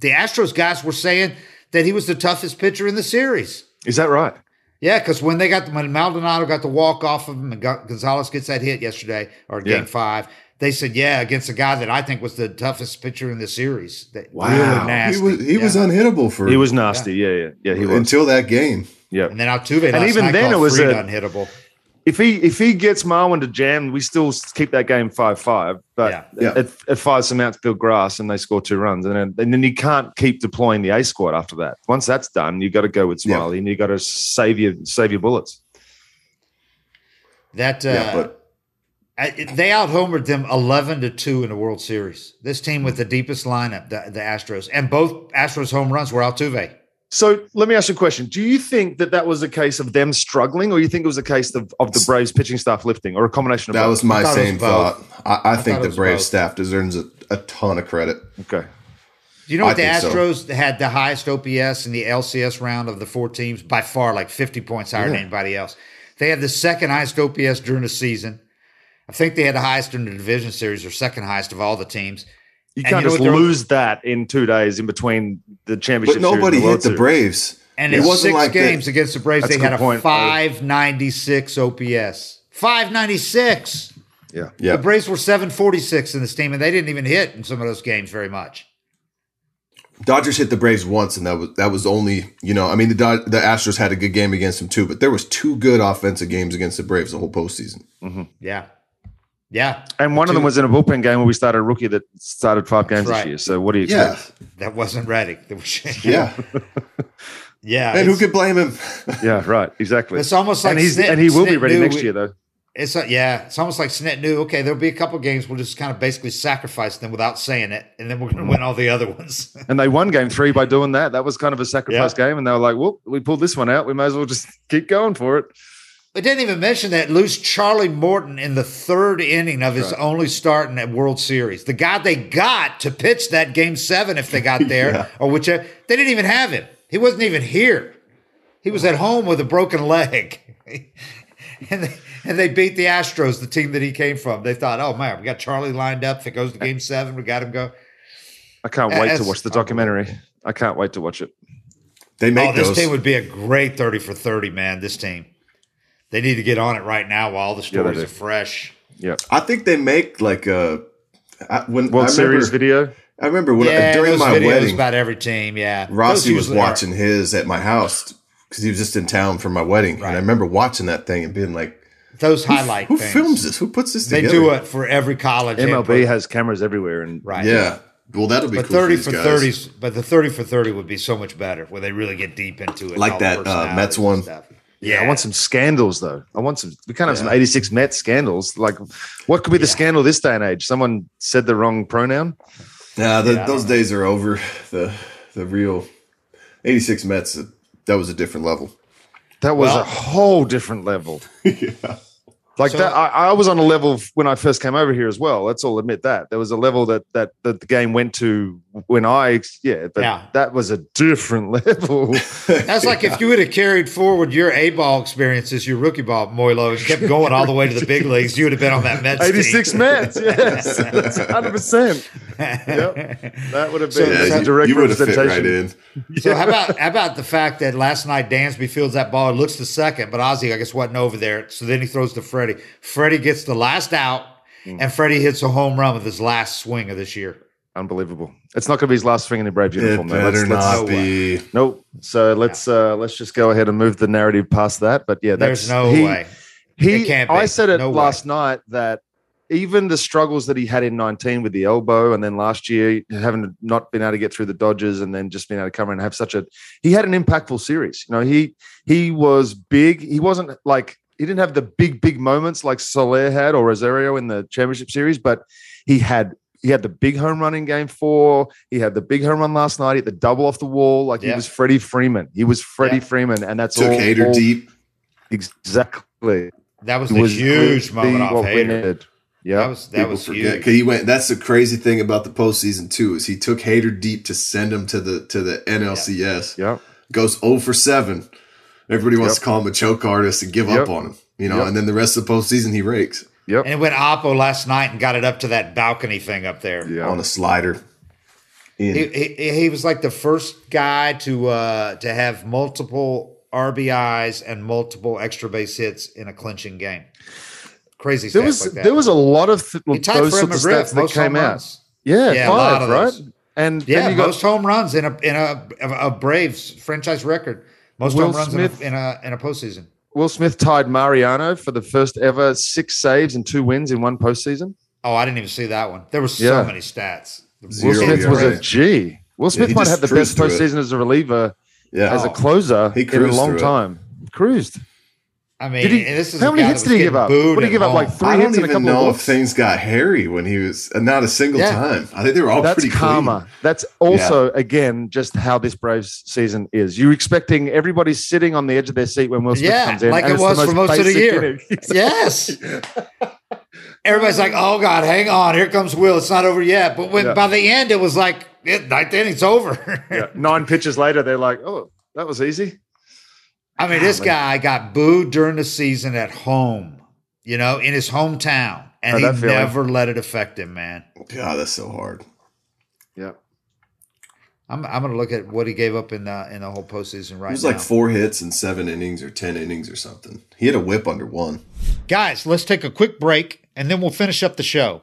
Speaker 1: the Astros guys were saying that he was the toughest pitcher in the series.
Speaker 2: Is that right?
Speaker 1: Yeah, because when they got when Maldonado got the walk off of him and Gon- Gonzalez gets that hit yesterday or game
Speaker 2: Yeah.
Speaker 1: five, they said, yeah, against a guy that I think was the toughest pitcher in the series. That
Speaker 3: Wow,
Speaker 1: really nasty.
Speaker 3: he was he was
Speaker 1: Yeah.
Speaker 3: unhittable for
Speaker 2: He was nasty. Yeah, yeah, yeah. He was.
Speaker 3: until that game.
Speaker 2: yeah.
Speaker 1: And then Altuve
Speaker 2: And
Speaker 1: last
Speaker 2: even
Speaker 1: night
Speaker 2: then it was
Speaker 1: Fried
Speaker 2: a-
Speaker 1: unhittable.
Speaker 2: If he if he gets Marwin to jam, we still keep that game five five. But
Speaker 1: Yeah.
Speaker 3: Yeah.
Speaker 2: It, it fires some outfield grass and they score two runs, and then and then you can't keep deploying the A squad after that. Once that's done, you have got to go with
Speaker 3: Yeah.
Speaker 2: Smiley and you got to save your save your bullets.
Speaker 1: That uh,
Speaker 3: Yeah, but
Speaker 1: I, they out homered them eleven to two in the World Series. This team with the deepest lineup, the, the Astros, and both Astros home runs were Altuve.
Speaker 2: So let me ask you a question: Do you think that that was a case of them struggling, or you think it was a case of, of the Braves pitching staff lifting, or a combination of
Speaker 3: that
Speaker 2: both?
Speaker 3: was my
Speaker 1: I thought was
Speaker 3: same thought. I, I, think the Braves
Speaker 1: both.
Speaker 3: staff deserves a, a ton of credit.
Speaker 2: okay.
Speaker 1: Do you know
Speaker 3: I
Speaker 1: what the
Speaker 3: think so.
Speaker 1: Astros had the highest OPS in the LCS round of the four teams by far, like 50 points higher than anybody else. They had the second highest OPS during the season. I think they had the highest in the division series, or second highest of all the teams.
Speaker 2: You can't just
Speaker 1: what they're-
Speaker 2: lose that in two days in between the championship.
Speaker 3: But nobody
Speaker 2: series and the
Speaker 3: hit
Speaker 2: World
Speaker 3: the
Speaker 2: Series.
Speaker 3: Braves.
Speaker 1: And
Speaker 3: it
Speaker 1: in
Speaker 3: wasn't
Speaker 1: six
Speaker 3: like that-
Speaker 1: games against the Braves,
Speaker 2: That's
Speaker 1: they
Speaker 2: a
Speaker 1: had
Speaker 2: good
Speaker 1: a 596 OPS. 596.
Speaker 2: Yeah.
Speaker 3: Yeah,
Speaker 1: The Braves were 746 in this team, and they didn't even hit in some of those games very much.
Speaker 3: Dodgers hit the Braves once, and that was that was only you know. I mean, the Dod- the Astros had a good game against them too, but there was two good offensive games against the Braves the whole postseason. Mm-hmm.
Speaker 1: Yeah. Yeah.
Speaker 2: And one of them was in a bullpen game where we started a rookie that started five games
Speaker 1: right.
Speaker 2: this year. So what do you
Speaker 3: Yeah,
Speaker 2: expect?
Speaker 1: That wasn't ready. Was-
Speaker 3: yeah.
Speaker 1: Yeah.
Speaker 3: and who could blame him?
Speaker 2: Yeah, right. Exactly.
Speaker 1: It's almost like
Speaker 2: and he's
Speaker 1: Snit-
Speaker 2: and he will be
Speaker 1: Snit
Speaker 2: ready
Speaker 1: knew
Speaker 2: next
Speaker 1: we-
Speaker 2: year though.
Speaker 1: It's a, yeah, it's almost like Snit knew. Okay, there'll be a couple games we'll just kind of basically sacrifice them without saying it, and then we're going to win all the other ones.
Speaker 2: And they won game three by doing that. That was kind of a sacrifice game. And they were like, well, we pulled this one out. We may as well just keep going for it.
Speaker 1: They didn't even mention that loose Charlie Morton in the third inning of his only start in that World Series. The guy they got to pitch that game seven if they got there,
Speaker 3: Yeah.
Speaker 1: or whichever. They didn't even have him. He wasn't even here. He was at home with a broken leg. and, they, and they beat the Astros, the team that he came from. They thought, oh man, we got Charlie lined up. If it goes to game seven, we got him go.
Speaker 2: I can't wait to watch the documentary. I can't wait to watch it.
Speaker 3: They make
Speaker 1: Oh, this
Speaker 3: those.
Speaker 1: team would be a great 30 for 30, man. This team. They need to get on it right now while the stories
Speaker 2: do.
Speaker 1: are fresh.
Speaker 2: Yeah.
Speaker 3: I think they make like a I, when
Speaker 2: World
Speaker 3: I
Speaker 2: Series
Speaker 3: remember,
Speaker 2: video.
Speaker 3: I remember when
Speaker 1: yeah,
Speaker 3: during
Speaker 1: those
Speaker 3: my
Speaker 1: videos
Speaker 3: wedding,
Speaker 1: about every team. Yeah,
Speaker 3: Rossi was
Speaker 1: usually are-
Speaker 3: watching his at my house because he was just in town for my wedding, and I remember watching that thing and being like,
Speaker 1: those
Speaker 3: "Who,
Speaker 1: highlight.
Speaker 3: who
Speaker 1: things.
Speaker 3: films this? Who puts this
Speaker 1: They
Speaker 3: together?"
Speaker 1: do it for every college.
Speaker 2: MLB
Speaker 1: input.
Speaker 2: has cameras everywhere. And
Speaker 1: right.
Speaker 3: Yeah. Well, that'll be
Speaker 1: But
Speaker 3: cool
Speaker 1: thirty
Speaker 3: for,
Speaker 1: for
Speaker 3: guys.
Speaker 1: thirties, but the thirty for thirty would be so much better where they really get deep into it.
Speaker 3: Like that, uh, Mets one.
Speaker 1: stuff.
Speaker 2: Yeah, I want some scandals though. I want some. We can't have some '86 Mets scandals. Like, what could be the scandal this day and age? Someone said the wrong pronoun.
Speaker 3: Nah, the,
Speaker 1: Yeah,
Speaker 3: those days are over. The the real '86 Mets. That was a different level.
Speaker 2: That was
Speaker 1: Well-
Speaker 2: a whole different level.
Speaker 3: yeah.
Speaker 2: Like
Speaker 1: So-
Speaker 2: that, I, I was on a level when I first came over here as well. Let's all admit that there was a level that that that the game went to when I, yeah, but
Speaker 1: Yeah.
Speaker 2: that was a different level.
Speaker 1: That's like if you would have carried forward your A ball experiences, your rookie ball, Moilo, and kept going all the way to the big leagues, you would have been on that Mets team.
Speaker 2: 86 Mets, yes, hundred percent. Yep, that would have
Speaker 1: So-
Speaker 2: been
Speaker 3: Yeah,
Speaker 1: so-
Speaker 2: a
Speaker 3: you,
Speaker 2: direct
Speaker 3: you would have fit
Speaker 2: representation.
Speaker 3: right in.
Speaker 1: So how about how about the fact that last night Dansby fields that ball, and looks to second, but Ozzie I guess wasn't over there. So then he throws to Freddie. Freddie gets the last out,
Speaker 2: Hmm.
Speaker 1: and Freddie hits a home run with his last swing of this year.
Speaker 2: Unbelievable. It's not going to be his last swing in the Braves
Speaker 3: It
Speaker 2: uniform. though.
Speaker 3: better
Speaker 2: Let's- let's-
Speaker 3: not be.
Speaker 2: Nope. So let's uh let's just go ahead and move the narrative past that. But yeah, that's
Speaker 1: There's no
Speaker 2: he-
Speaker 1: way.
Speaker 2: He,
Speaker 1: It can't be.
Speaker 2: I said it
Speaker 1: No way.
Speaker 2: last night that even the struggles that he had in 19 with the elbow, and then last year having not been able to get through the Dodgers, and then just being able to come in and have such a, he had an impactful series. You know, he he was big. He wasn't like he didn't have the big big moments like Soler had or Rosario in the championship series, but he had. He had the big home run in game four. He had the big home run last night. He had the double off the wall. Like he was Freddie Freeman. He was Freddie
Speaker 1: Yeah.
Speaker 2: Freeman. And that's
Speaker 3: Took
Speaker 2: all,
Speaker 3: Hader
Speaker 2: all-
Speaker 3: deep.
Speaker 2: Exactly.
Speaker 1: That was
Speaker 2: It
Speaker 1: the
Speaker 2: was
Speaker 1: huge moment off
Speaker 2: what
Speaker 1: Hader.
Speaker 2: needed. Yeah.
Speaker 1: That was that
Speaker 3: People
Speaker 1: was
Speaker 3: forget
Speaker 1: huge.
Speaker 3: 'Cause he went. That's the crazy thing about the postseason too is he took Hader deep to send him to the to the NLCS.
Speaker 2: yeah.
Speaker 3: Goes 0 for seven. Everybody wants
Speaker 2: Yep.
Speaker 3: to call him a choke artist and give
Speaker 2: Yep.
Speaker 3: up on him. You know,
Speaker 2: Yep.
Speaker 3: and then the rest of the postseason he rakes
Speaker 2: Yep.
Speaker 1: And it went Oppo last night and got it up to that balcony thing up there.
Speaker 2: Yeah.
Speaker 3: on a slider.
Speaker 1: He, he, he was like the first guy to uh, to have multiple RBIs and multiple extra base hits in a clinching game. crazy.
Speaker 2: There was
Speaker 1: like that.
Speaker 2: there was a lot of th- those sorts of
Speaker 1: McGriff,
Speaker 2: stats that came out.
Speaker 1: runs.
Speaker 2: Yeah,
Speaker 1: Yeah, a lot
Speaker 2: five,
Speaker 1: of
Speaker 2: right?
Speaker 1: those.
Speaker 2: And
Speaker 1: Yeah,
Speaker 2: then you got
Speaker 1: most home runs in a in a a Braves franchise record. Most
Speaker 2: Will
Speaker 1: home runs
Speaker 2: Smith-
Speaker 1: in, a, in a in a postseason.
Speaker 2: Will Smith tied Mariano for the first ever six saves and two wins in one postseason.
Speaker 1: Oh, I didn't even see that one. There were so
Speaker 2: Yeah.
Speaker 1: many stats.
Speaker 3: Zero
Speaker 2: Will Smith was a
Speaker 3: ERA.
Speaker 2: Will Smith
Speaker 3: he
Speaker 2: might have the best
Speaker 3: through it.
Speaker 2: postseason as a reliever,
Speaker 3: Yeah.
Speaker 2: as a closer
Speaker 3: He
Speaker 2: in a long
Speaker 3: through it.
Speaker 2: time. Cruised.
Speaker 1: I mean,
Speaker 2: Did he-
Speaker 1: this is
Speaker 2: how many hits did he give up? What did he
Speaker 1: at
Speaker 2: give up, like three
Speaker 3: I
Speaker 2: hits
Speaker 3: don't
Speaker 2: and a
Speaker 3: even
Speaker 2: couple of
Speaker 3: know if things got hairy when he was uh, not a single
Speaker 1: Yeah.
Speaker 3: time. I think they were all
Speaker 2: That's
Speaker 3: pretty clean.
Speaker 2: That's also again just how this Braves season is. You're expecting everybody sitting on the edge of their seat when Will Smith
Speaker 1: Yeah,
Speaker 2: comes in,
Speaker 1: like it
Speaker 2: it's the
Speaker 1: was for most of the year. Yes. Everybody's like, "Oh God, hang on! Here comes Will. It's not over yet." But when
Speaker 2: Yeah.
Speaker 1: by the end, it was like it, ninth inning's over.
Speaker 2: Yeah, Nine pitches later, they're like, "Oh, that was easy."
Speaker 1: I mean, this guy got booed during the season at home. You know, in his hometown, and
Speaker 2: Oh,
Speaker 1: he
Speaker 2: that feeling.
Speaker 1: never let it affect him. Man,
Speaker 3: God, that's so hard.
Speaker 2: Yep.
Speaker 1: I'm I'm gonna look at what he gave up in the in the whole postseason right
Speaker 3: It was
Speaker 1: now.
Speaker 3: like four hits in seven innings or ten innings or something. He had a WHIP under one.
Speaker 1: Guys, let's take a quick break, and then we'll finish up the show.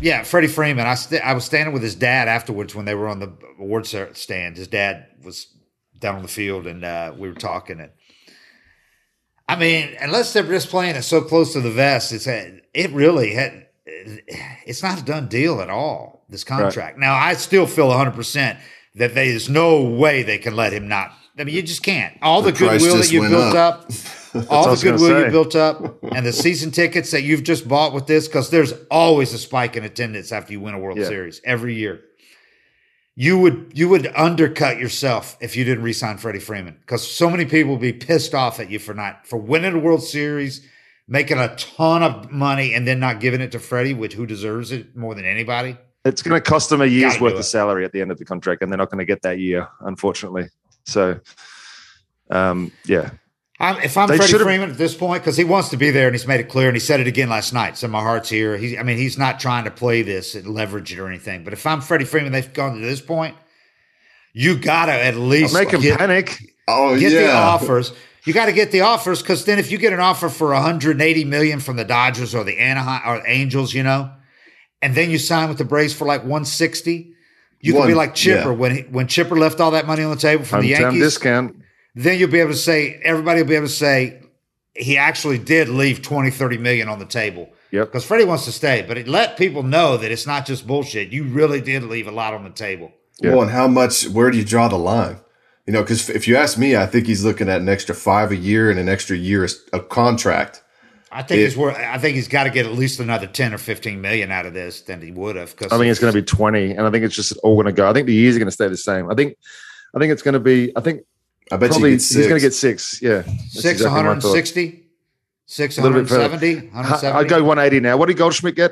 Speaker 1: Yeah, Freddie Freeman. I st- I was standing with his dad afterwards when they were on the award stand. His dad was down on the field, and uh, we were talking. And I mean, unless they're just playing it so close to the vest, it's a, it really had. It's not a done deal at all. This contract. Now, I still feel 100 percent that there's no way they can let him not. I mean, you just can't. All the,
Speaker 3: The
Speaker 1: goodwill that you built
Speaker 3: up.
Speaker 1: up, all the goodwill you built up, and the season tickets that you've just bought with this, because there's always a spike in attendance after you win a World
Speaker 2: Yeah.
Speaker 1: Series every year. You would you would undercut yourself if you didn't resign Freddie Freeman, because so many people would be pissed off at you for not for winning a World Series, making a ton of money, and then not giving it to Freddie, which who deserves it more than anybody.
Speaker 2: It's going to cost them a year's
Speaker 1: Gotta
Speaker 2: worth of salary at the end of the contract, and they're not going to get that year, unfortunately. So, um, yeah,
Speaker 1: I'm, if I'm
Speaker 2: They
Speaker 1: Freddie
Speaker 2: should've-
Speaker 1: Freeman at this point, because he wants to be there and he's made it clear, and he said it again last night. So my heart's here. He, I mean, he's not trying to play this and leverage it or anything. But if I'm Freddie Freeman, they've gone to this point. You gotta at least
Speaker 2: make him
Speaker 1: get,
Speaker 2: panic.
Speaker 3: Oh
Speaker 1: get
Speaker 3: yeah.
Speaker 1: the offers. You got to get the offers because then if you get an offer for 180 million from the Dodgers or the Anaheim or Angels, you know, and then you sign with the Braves for like 160, you can be like Chipper
Speaker 3: yeah.
Speaker 1: when he, when Chipper left all that money on the table from the Yankees
Speaker 2: discount.
Speaker 1: Then you'll be able to say everybody will be able to say he actually did leave 20 30 million on the table
Speaker 2: Yep.
Speaker 1: because freddie wants to stay but it let people know that it's not just bullshit you really did leave a lot on the table
Speaker 2: Yeah.
Speaker 3: Well, and how much? Where do you draw the line? You know, because if you ask me, I think he's looking at an extra five a year and an extra year as- a contract.
Speaker 1: i think
Speaker 3: It-
Speaker 1: he's worth i think he's got to get at least another 10 or 15 million out of this than he would have because
Speaker 2: I think it's going to be 20, and I think it's just all going to go. I think the years are going to stay the same. I think, I think it's going to be. I think
Speaker 3: I bet
Speaker 2: probably
Speaker 3: you get
Speaker 2: he's going to get six. Yeah, That's
Speaker 1: six
Speaker 2: exactly
Speaker 1: 160 Six,
Speaker 2: A little bit further.
Speaker 1: 170, 170.
Speaker 2: I'd go 180 now. What did Goldschmidt get?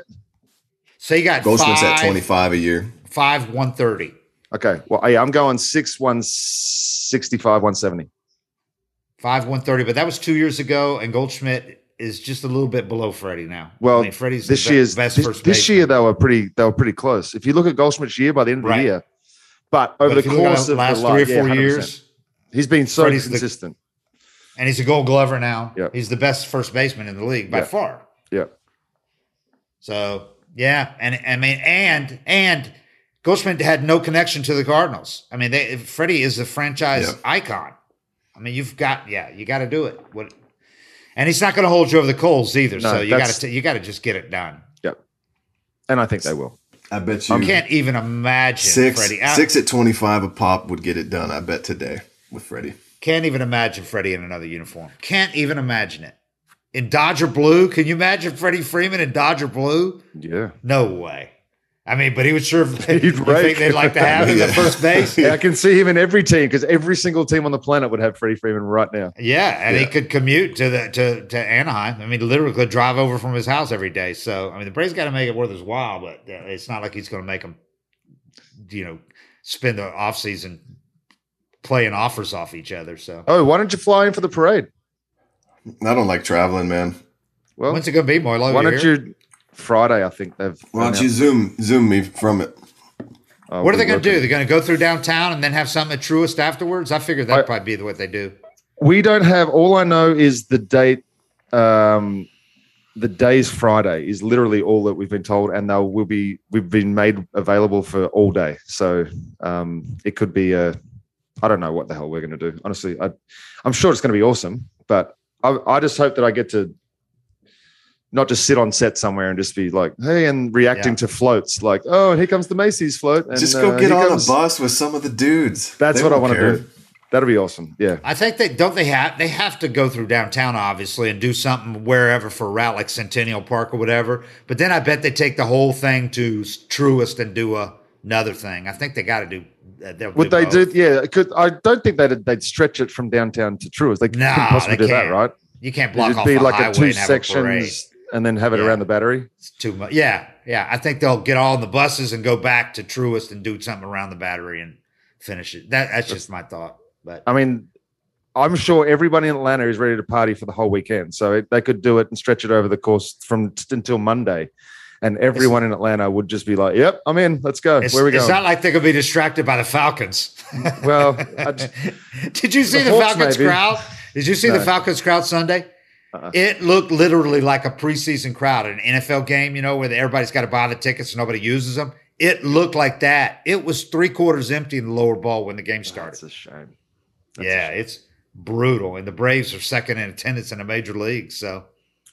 Speaker 1: So you got
Speaker 3: Goldschmidt's
Speaker 1: five,
Speaker 3: at 25 a year.
Speaker 1: five, 130.
Speaker 2: Okay. Well, yeah, I'm going six, 165, 170.
Speaker 1: Five, 130. But that was two years ago, and Goldschmidt is just a little bit below Freddie now.
Speaker 2: Well,
Speaker 1: I mean, Freddie's
Speaker 2: this
Speaker 1: be-
Speaker 2: year's
Speaker 1: best
Speaker 2: this,
Speaker 1: first
Speaker 2: this
Speaker 1: baseman.
Speaker 2: year they were pretty they were pretty close. If you look at Goldschmidt's year by the end of
Speaker 1: Right.
Speaker 2: the year, but over
Speaker 1: But
Speaker 2: the
Speaker 1: you look
Speaker 2: course
Speaker 1: the
Speaker 2: of
Speaker 1: last
Speaker 2: the
Speaker 1: three or
Speaker 2: last, yeah,
Speaker 1: four years,
Speaker 2: he's been so
Speaker 1: Freddie's the-
Speaker 2: consistent.
Speaker 1: and he's a Gold Glover now.
Speaker 2: Yep.
Speaker 1: He's the best first baseman in the league by
Speaker 2: Yeah.
Speaker 1: far.
Speaker 2: yeah,
Speaker 1: So yeah, and I mean, and and Goldschmidt had no connection to the Cardinals. I mean, they, Freddie is a franchise
Speaker 3: Yep.
Speaker 1: icon. I mean, you've got yeah, you got to do it. What? And he's not going to hold you over the coals either.
Speaker 2: No,
Speaker 1: so you got
Speaker 2: that's-
Speaker 1: to you got to just get it done.
Speaker 2: Yep. and I think they will.
Speaker 3: I bet you
Speaker 1: I can't even imagine
Speaker 3: six
Speaker 1: Freddie. I
Speaker 3: six at 25 a pop would get it done. I bet today with Freddie.
Speaker 1: can't even imagine Freddie in another uniform. Can't even imagine it. In Dodger blue, can you imagine Freddie Freeman in Dodger blue?
Speaker 2: Yeah,
Speaker 1: No way. I mean, but he would sure.
Speaker 2: He'd
Speaker 1: you think they'd like to have him
Speaker 3: Yeah.
Speaker 1: at first base?
Speaker 2: yeah, I can see him in every team because every single team on the planet would have Freddie Freeman right now.
Speaker 1: Yeah, and he could commute to the to, to Anaheim. I mean, literally could drive over from his house every day. So I mean, the Braves got to make it worth his while, but uh, it's not like he's going to make him, you know, spend the off season playing offers off each other. So
Speaker 2: Oh, why don't you fly in for the parade?
Speaker 3: I don't like traveling, man.
Speaker 2: Well,
Speaker 1: when's it going to be, Moilo?
Speaker 2: why don't
Speaker 1: here?
Speaker 2: you? Friday, I think they've.
Speaker 3: Why don't you zoom zoom me from it?
Speaker 2: Oh,
Speaker 1: What are they going to do? They're going to go through downtown and then have something at Truist afterwards. I figured that'd
Speaker 2: I-
Speaker 1: probably be the what they do.
Speaker 2: We don't have. All I know is the date. Um, the day's Friday is literally all that we've been told, and they will be. We've been made available for all day, so um, it could be a. I don't know what the hell we're going to do. Honestly, I, I'm sure it's going to be awesome, but I, I just hope that I get to not just sit on set somewhere and just be like, hey, and reacting
Speaker 1: Yeah.
Speaker 2: to floats, like, oh, here comes the Macy's float. And,
Speaker 3: Just go
Speaker 2: uh,
Speaker 3: get on
Speaker 2: comes-
Speaker 3: a bus with some of the dudes.
Speaker 2: That's
Speaker 3: They
Speaker 2: what I
Speaker 3: don't
Speaker 2: want to do. That'll be awesome. Yeah.
Speaker 1: I think they don't they have they have to go through downtown obviously and do something wherever for a route like Centennial Park or whatever. But then I bet they take the whole thing to Truist and do a, another thing. I think they got to do. They'll
Speaker 2: Would they
Speaker 1: both.
Speaker 2: do? Yeah, could I don't think they'd they'd stretch it from downtown to Truist. They
Speaker 1: No,
Speaker 2: couldn't possibly
Speaker 1: they
Speaker 2: do that, right?
Speaker 1: You can't block
Speaker 2: It'd
Speaker 1: off
Speaker 2: be like a two
Speaker 1: and have a
Speaker 2: sections and then have it
Speaker 1: Yeah.
Speaker 2: around the battery.
Speaker 1: It's too much. Yeah, yeah. I think they'll get all on the buses and go back to Truist and do something around the battery and finish it. That that's just my thought. But
Speaker 2: I mean, I'm sure everybody in Atlanta is ready to party for the whole weekend, so it, they could do it and stretch it over the course from t- until Monday, and everyone in Atlanta would just be like, "Yep, I'm in. Let's go.
Speaker 1: it's,
Speaker 2: Where we go?"
Speaker 1: it's
Speaker 2: going?"
Speaker 1: not like they're gonna be distracted by the Falcons.
Speaker 2: well, I j-
Speaker 1: Did you see
Speaker 2: The
Speaker 1: the, Falcons
Speaker 2: maybe.
Speaker 1: crowd? Did you see the Falcons crowd Sunday?
Speaker 2: Uh-uh.
Speaker 1: It looked literally like a preseason crowd, an NFL game, you know, where everybody's got to buy the tickets and nobody uses them. It looked like that. It was three quarters empty in the lower bowl when the game
Speaker 2: that's
Speaker 1: started.
Speaker 2: a shame. That's a
Speaker 1: yeah, it's brutal. And the Braves are second in attendance in the major league. So,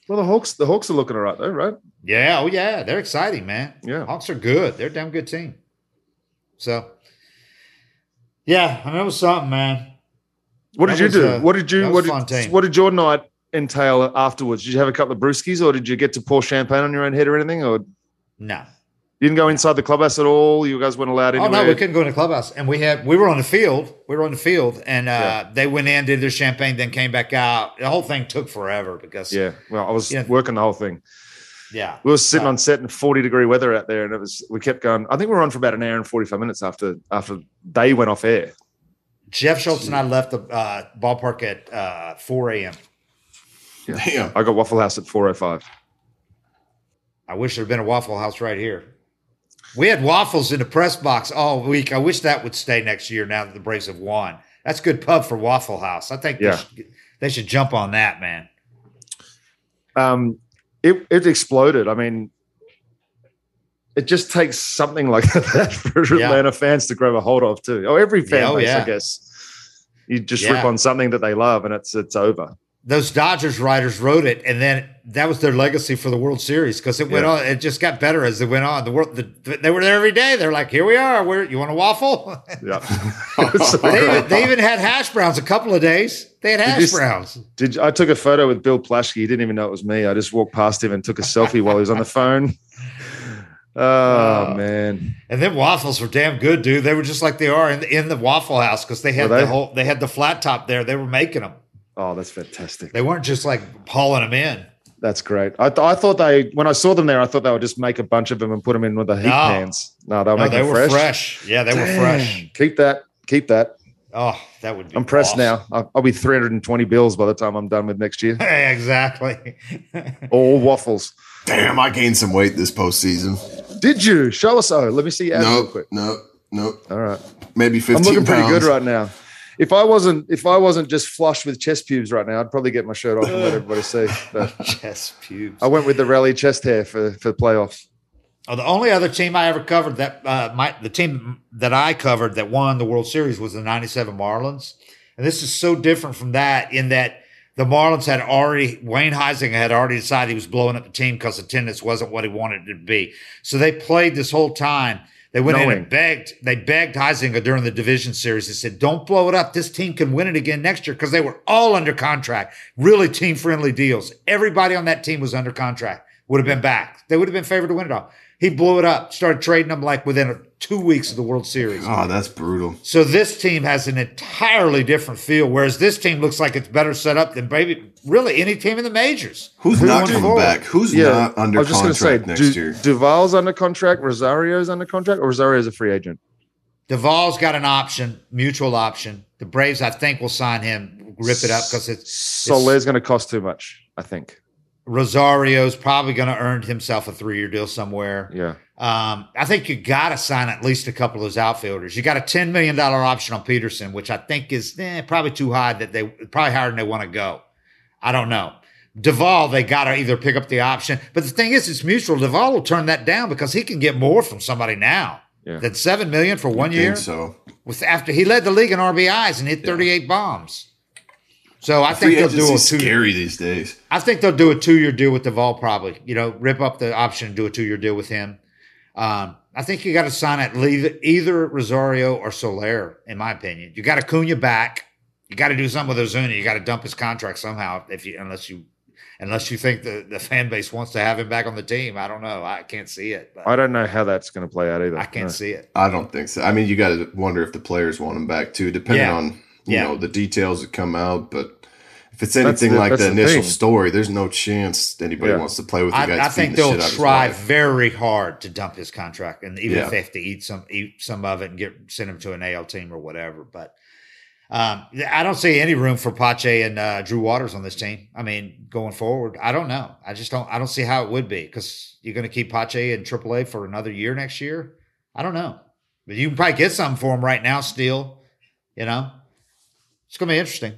Speaker 2: Well, the Hawks, the Hawks are looking all right though, right?
Speaker 1: Yeah, oh, yeah, they're exciting, man.
Speaker 2: Yeah.
Speaker 1: Hawks are good. They're a damn good team. So, yeah, I mean, it was something, man.
Speaker 2: What did you
Speaker 1: was,
Speaker 2: do?
Speaker 1: uh,
Speaker 2: what did you what
Speaker 1: was a fun
Speaker 2: did, what did your night entail afterwards? Did you have a couple of brewskis, or did you get to pour champagne on your own head or anything, or
Speaker 1: No.
Speaker 2: you didn't go inside the clubhouse at all? You guys weren't allowed
Speaker 1: in.
Speaker 2: Oh
Speaker 1: no, we couldn't go in the clubhouse, and we had we were on the field. We were on the field, and uh,
Speaker 2: Yeah.
Speaker 1: they went in, did their champagne, then came back out. The whole thing took forever because
Speaker 2: Yeah, well, I was
Speaker 1: Yeah.
Speaker 2: working the whole thing.
Speaker 1: Yeah,
Speaker 2: We were sitting on set in forty degree weather out there, and it was we kept going. I think we were on for about an hour and forty five minutes after after they went off air.
Speaker 1: Jeff Schultz and I left the uh, ballpark at uh, four a.m.
Speaker 3: Damn.
Speaker 2: I got Waffle House at four oh five.
Speaker 1: I wish there'd been a Waffle House right here. We had waffles in the press box all week. I wish that would stay next year. Now that the Braves have won, that's good pub for Waffle House. I think
Speaker 2: Yeah.
Speaker 1: they, should, they should jump on that, man.
Speaker 2: Um, it it exploded. I mean. It just takes something like that for
Speaker 1: Yeah.
Speaker 2: Atlanta fans to grab a hold of too. Oh, every fan
Speaker 1: Yeah, oh,
Speaker 2: base,
Speaker 1: yeah.
Speaker 2: I guess. You just rip on something that they love, and it's it's over.
Speaker 1: Those Dodgers writers wrote it, and then that was their legacy for the World Series because it went
Speaker 2: Yeah.
Speaker 1: on. It just got better as it went on. The world, the, they were there every day. They're like, "Here we are. Where you want a waffle?"
Speaker 2: Yeah.
Speaker 1: they, even, they even had hash browns a couple of days. They had
Speaker 2: you
Speaker 1: hash
Speaker 2: s-
Speaker 1: browns.
Speaker 2: Did I took a photo with Bill Plaschke? He didn't even know it was me. I just walked past him and took a selfie while he was on the phone. Oh
Speaker 1: Uh,
Speaker 2: man,
Speaker 1: And then waffles were damn good, dude. They were just like they are in the, in the Waffle House because they had
Speaker 2: Were they?
Speaker 1: the whole they had the flat top there. They were making them.
Speaker 2: Oh, that's fantastic.
Speaker 1: They weren't just like hauling them in.
Speaker 2: That's great. I, th- I thought they when I saw them there, I thought they would just make a bunch of them and put them in with the heat
Speaker 1: No.
Speaker 2: pans. No, they'll
Speaker 1: No,
Speaker 2: make
Speaker 1: they
Speaker 2: them
Speaker 1: were
Speaker 2: fresh.
Speaker 1: fresh. Yeah, they were fresh.
Speaker 2: Keep that. Keep that.
Speaker 1: Oh, that would be.
Speaker 2: I'm pressed
Speaker 1: awesome.
Speaker 2: now. I'll, I'll be 320 bills by the time I'm done with next year.
Speaker 1: exactly.
Speaker 2: All waffles.
Speaker 3: Damn, I gained some weight this postseason.
Speaker 2: Did you show us? Oh, let me see. your abs real
Speaker 3: Nope,
Speaker 2: quick.
Speaker 3: nope, nope.
Speaker 2: All right.
Speaker 3: Maybe 15
Speaker 2: I'm looking pretty good right now. If I wasn't, if I wasn't just flush with chest pubes right now, I'd probably get my shirt off and let everybody see. But
Speaker 1: Chest pubes.
Speaker 2: I went with the rally chest hair for for playoffs.
Speaker 1: Oh, the only other team I ever covered that uh, my the team that I covered that won the World Series was the '97 Marlins, and this is so different from that in that the Marlins had already Wayne Huizenga had already decided he was blowing up the team because attendance wasn't what he wanted it to be. So they played this whole time. They went in and begged. They begged Huizenga during the division series. They said, "Don't blow it up. This team can win it again next year." Because they were all under contract, really team friendly deals. Everybody on that team was under contract. Would have been back. They would have been favored to win it all. He blew it up. Started trading them like within two weeks of the World Series.
Speaker 3: Oh, that's brutal.
Speaker 1: So this team has an entirely different feel, whereas this team looks like it's better set up than maybe really any team in the majors.
Speaker 3: Who's
Speaker 1: Going
Speaker 3: not coming
Speaker 1: forward.
Speaker 3: back? Who's
Speaker 2: Yeah,
Speaker 3: not under contract?
Speaker 2: I was just going
Speaker 3: contract
Speaker 2: to say,
Speaker 3: next
Speaker 2: Du-
Speaker 3: year?
Speaker 2: Duvall's under contract, Rosario's under contract, or Rosario's a free agent.
Speaker 1: Duvall's got an option, mutual option. The Braves, I think, will sign him, rip it up because it's
Speaker 2: Soler's going to cost too much, I think.
Speaker 1: Rosario's probably going to earn himself a three-year deal somewhere.
Speaker 2: Yeah.
Speaker 1: Um, I think you got to sign at least a couple of those outfielders. You got a ten million dollar option on Pederson, which I think is eh, probably too high. That they probably higher than they want to go. I don't know. Duvall, they got to either pick up the option, but the thing is, it's mutual. Duvall will turn that down because he can get more from somebody now
Speaker 2: Yeah.
Speaker 1: than 7 million for one
Speaker 3: I think
Speaker 1: year.
Speaker 3: so.
Speaker 1: With after he led the league in RBIs and hit thirty eight bombs. So I think they'll do a two.
Speaker 3: scary these days.
Speaker 1: I think they'll do a two year deal with Duvall probably. You know, rip up the option and do a two year deal with him. Um, I think you got to sign at leave either Rosario or Soler, in my opinion. You got to Cunha back. You got to do something with Ozuna. You got to dump his contract somehow. If you unless you unless you think the, the fan base wants to have him back on the team. I don't know. I can't see it. But
Speaker 2: I don't know how that's going to play out either.
Speaker 1: I can't
Speaker 2: No.
Speaker 1: see it.
Speaker 3: I don't think so. I mean, you got to wonder if the players want him back too, depending
Speaker 1: Yeah.
Speaker 3: on you
Speaker 1: Yeah.
Speaker 3: know the details that come out. But if it's anything
Speaker 2: the-
Speaker 3: like the
Speaker 2: the
Speaker 3: initial
Speaker 2: thing.
Speaker 3: story, there's no chance anybody
Speaker 2: Yeah.
Speaker 3: wants to play with the guy.
Speaker 1: I, I think
Speaker 3: the
Speaker 1: they'll
Speaker 3: shit out of his
Speaker 1: try very hard to dump his contract, and even
Speaker 3: Yeah.
Speaker 1: if they have to eat some eat some of it and get send him to an AL team or whatever. But um, I don't see any room for Pache and uh, Drew Waters on this team. I mean, going forward, I don't know. I just don't. I don't see how it would be because you're going to keep Pache in AAA for another year next year. I don't know, but you can probably get something for him right now. Still, you know, it's going to be interesting.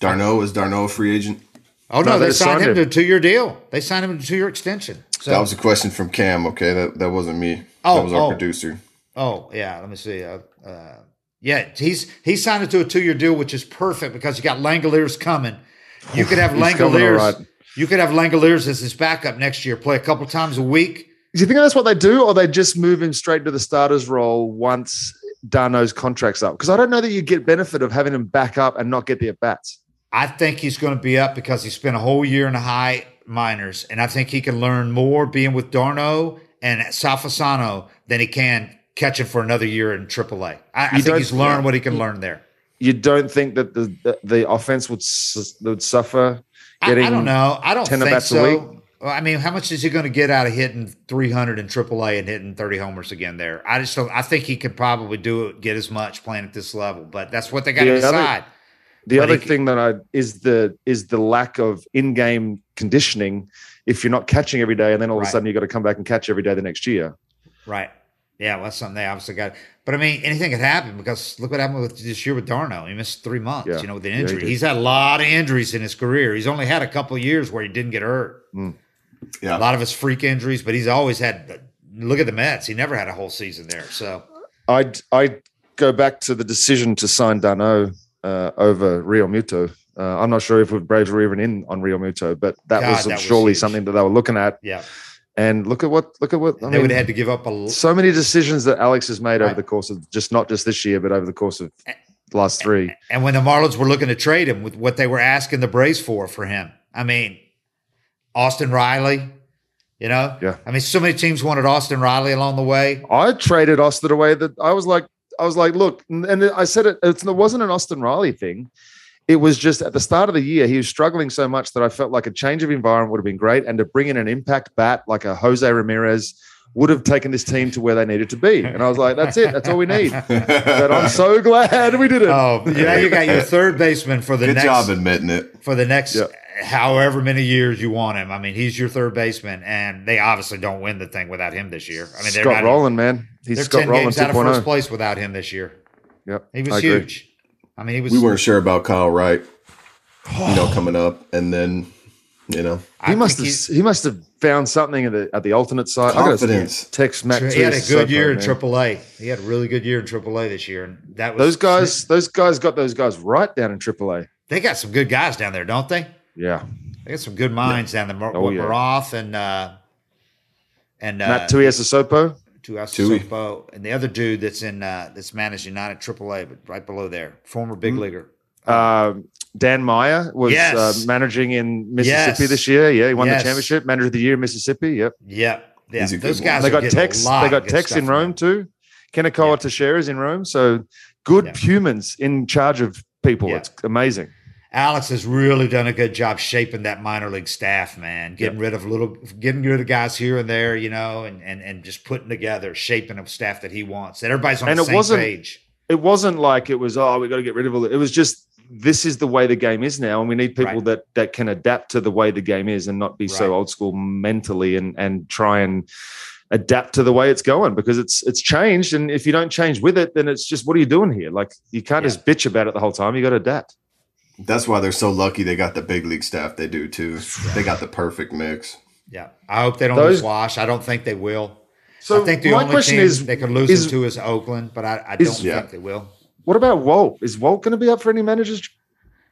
Speaker 3: d'Arnaud is d'Arnaud a free agent?
Speaker 1: Oh no,
Speaker 2: No,
Speaker 1: they,
Speaker 2: they
Speaker 1: signed
Speaker 2: signed
Speaker 1: him
Speaker 2: him.
Speaker 1: to a two year deal. They signed him to a two year extension. So
Speaker 3: that was a question from Cam. Okay, that that wasn't me.
Speaker 1: Oh,
Speaker 3: that was our
Speaker 1: oh.
Speaker 3: producer.
Speaker 1: Oh yeah, let me see. Uh, uh, yeah, he's he signed it to a two year deal, which is perfect because you got Langeliers coming. You could have Langeliers.
Speaker 2: all right.
Speaker 1: You could have Langeliers as his backup next year. Play a couple times a week.
Speaker 2: Do you think that's what they do, or they just move him straight to the starters role once d'Arnaud's contract's up? Because I don't know that you get benefit of having him back up and not get the at bats.
Speaker 1: I think he's going to be up because he spent a whole year in the high minors, and I think he can learn more being with d'Arnaud and Sal Fasano than he can catching for another year in AAA. I, I think he's learned what he can learn there.
Speaker 2: You don't think that the the, the offense would would suffer
Speaker 1: I,
Speaker 2: getting?
Speaker 1: I don't know. I don't
Speaker 2: 10
Speaker 1: think
Speaker 2: a
Speaker 1: so.
Speaker 2: week?
Speaker 1: Well, I mean, how much is he going to get out of hitting 300 in AAA and hitting 30 homers again there? I just don't. I think he could probably do it, get as much playing at this level, but that's what they got to
Speaker 2: The other-
Speaker 1: decide.
Speaker 2: The
Speaker 1: But
Speaker 2: other
Speaker 1: he-
Speaker 2: thing that I is the is the lack of in-game conditioning. If you're not catching every day, and then all of a sudden you got to come back and catch every day the next year.
Speaker 1: Right. Yeah, well, that's something they obviously got. But I mean, anything could happen because look what happened with this year with d'Arnaud. He missed three months,
Speaker 2: Yeah.
Speaker 1: you know, with an
Speaker 2: Yeah, he
Speaker 1: injury. He's had a lot of injuries in his career. He's only had a couple of years where he didn't get hurt. Mm.
Speaker 3: Yeah,
Speaker 1: A lot of his freak injuries, but he's always had. Look at the Mets. He never had a whole season there. So
Speaker 2: I I go back to the decision to sign d'Arnaud uh, over Realmuto. Uh, I'm not sure if the Braves were even in on Realmuto, but that
Speaker 1: God,
Speaker 2: was
Speaker 1: that
Speaker 2: surely
Speaker 1: huge.
Speaker 2: something that they were looking at.
Speaker 1: yeah,
Speaker 2: And look at what look at what I
Speaker 1: they
Speaker 2: mean.
Speaker 1: would have had to give up l-
Speaker 2: so many decisions that Alex has made over the course of just not just this year, but over the course of the last three.
Speaker 1: And when the Marlins were looking to trade him with what they were asking the Braves for for him, I mean, Austin Riley, you know,
Speaker 2: Yeah.
Speaker 1: I mean, so many teams wanted Austin Riley along the way.
Speaker 2: I traded Austin away. That I was like, I was like, look, and and I said it. It's, it wasn't an Austin Riley thing. it was just at the start of the year, he was struggling so much that I felt like a change of environment would have been great. And to bring in an impact bat like a Jose Ramirez would have taken this team to where they needed to be. And I was like, that's it. That's all we need. but I'm so glad we did it.
Speaker 1: Oh, yeah, you got your third baseman for the
Speaker 3: Good
Speaker 1: next
Speaker 3: job admitting it.
Speaker 1: for the next
Speaker 2: Yep.
Speaker 1: However many years you want him. I mean, he's your third baseman, and they obviously don't win the thing without him this year. I mean, they're
Speaker 2: Scott
Speaker 1: not,
Speaker 2: Rolen, man. He's
Speaker 1: They're
Speaker 2: Scott
Speaker 1: ten
Speaker 2: Rolen
Speaker 1: games out of oh. first
Speaker 2: 2.0.
Speaker 1: place without him this year.
Speaker 2: Yep.
Speaker 1: He was
Speaker 2: I agree.
Speaker 1: huge. I mean, he was.
Speaker 3: We weren't sure about Kyle Wright, you know, coming up, and then you know,
Speaker 1: I
Speaker 2: He must have he must have found something at the at the alternate side. I
Speaker 3: Confidence.
Speaker 2: Text Matt.
Speaker 1: He had a good
Speaker 2: so
Speaker 1: year in
Speaker 2: far, man.
Speaker 1: AAA. He had a really good year in AAA this year, and that was
Speaker 2: Those guys, those guys got those guys right down in AAA.
Speaker 1: They got some good guys down there, don't they?
Speaker 2: Yeah.
Speaker 1: They got some good minds down there. Mar-
Speaker 2: Oh, yeah.
Speaker 1: Maroth and uh, and uh,
Speaker 2: Matt Tuiasosopo.
Speaker 1: Tuiasosopo, and the other dude that's in uh, that's managed United AAA, but right below there, former big
Speaker 2: Hmm.
Speaker 1: leaguer.
Speaker 2: Um, Dan Meyer was
Speaker 1: Yes.
Speaker 2: uh, managing in Mississippi
Speaker 1: Yes.
Speaker 2: this year. Yeah, he won
Speaker 1: Yes.
Speaker 2: the championship. Manager of the year, in Mississippi. Yep.
Speaker 1: Yep. Yeah,
Speaker 3: He's a good
Speaker 1: those guys.
Speaker 2: they got
Speaker 1: getting
Speaker 2: Tex. They got
Speaker 1: good
Speaker 2: Tex in Rome too. Kenakoa
Speaker 1: Yeah.
Speaker 2: Teixeira is in Rome. So good
Speaker 1: Yeah.
Speaker 2: humans in charge of people.
Speaker 1: Yeah.
Speaker 2: It's amazing.
Speaker 1: Alex has really done a good job shaping that minor league staff, man. Getting rid of little, getting rid of guys here and there, you know, and and and just putting together, shaping a staff that he wants. That everybody's on
Speaker 2: And
Speaker 1: the
Speaker 2: it
Speaker 1: same
Speaker 2: wasn't-
Speaker 1: page.
Speaker 2: It wasn't like it was. Oh, we got to get rid of all. It was just this is the way the game is now, and we need people
Speaker 1: Right.
Speaker 2: that that can adapt to the way the game is and not be so old school mentally and and try and adapt to the way it's going because it's it's changed and if you don't change with it then it's just what are you doing here like you can't
Speaker 1: Yeah.
Speaker 2: just bitch about it the whole time you got to adapt
Speaker 3: that's why they're so lucky. They got the big league staff. They do too. They got the perfect mix.
Speaker 1: Yeah, I hope they don't
Speaker 2: Those-
Speaker 1: lose Wash. I don't think they will.
Speaker 2: so
Speaker 1: I think the
Speaker 2: my
Speaker 1: only
Speaker 2: question
Speaker 1: team
Speaker 2: is
Speaker 1: they could lose
Speaker 2: is-
Speaker 1: him to is Oakland, but I, I
Speaker 2: is-
Speaker 1: don't
Speaker 3: Yeah.
Speaker 1: think they will.
Speaker 2: what about Walt is Walt going to be up for any managers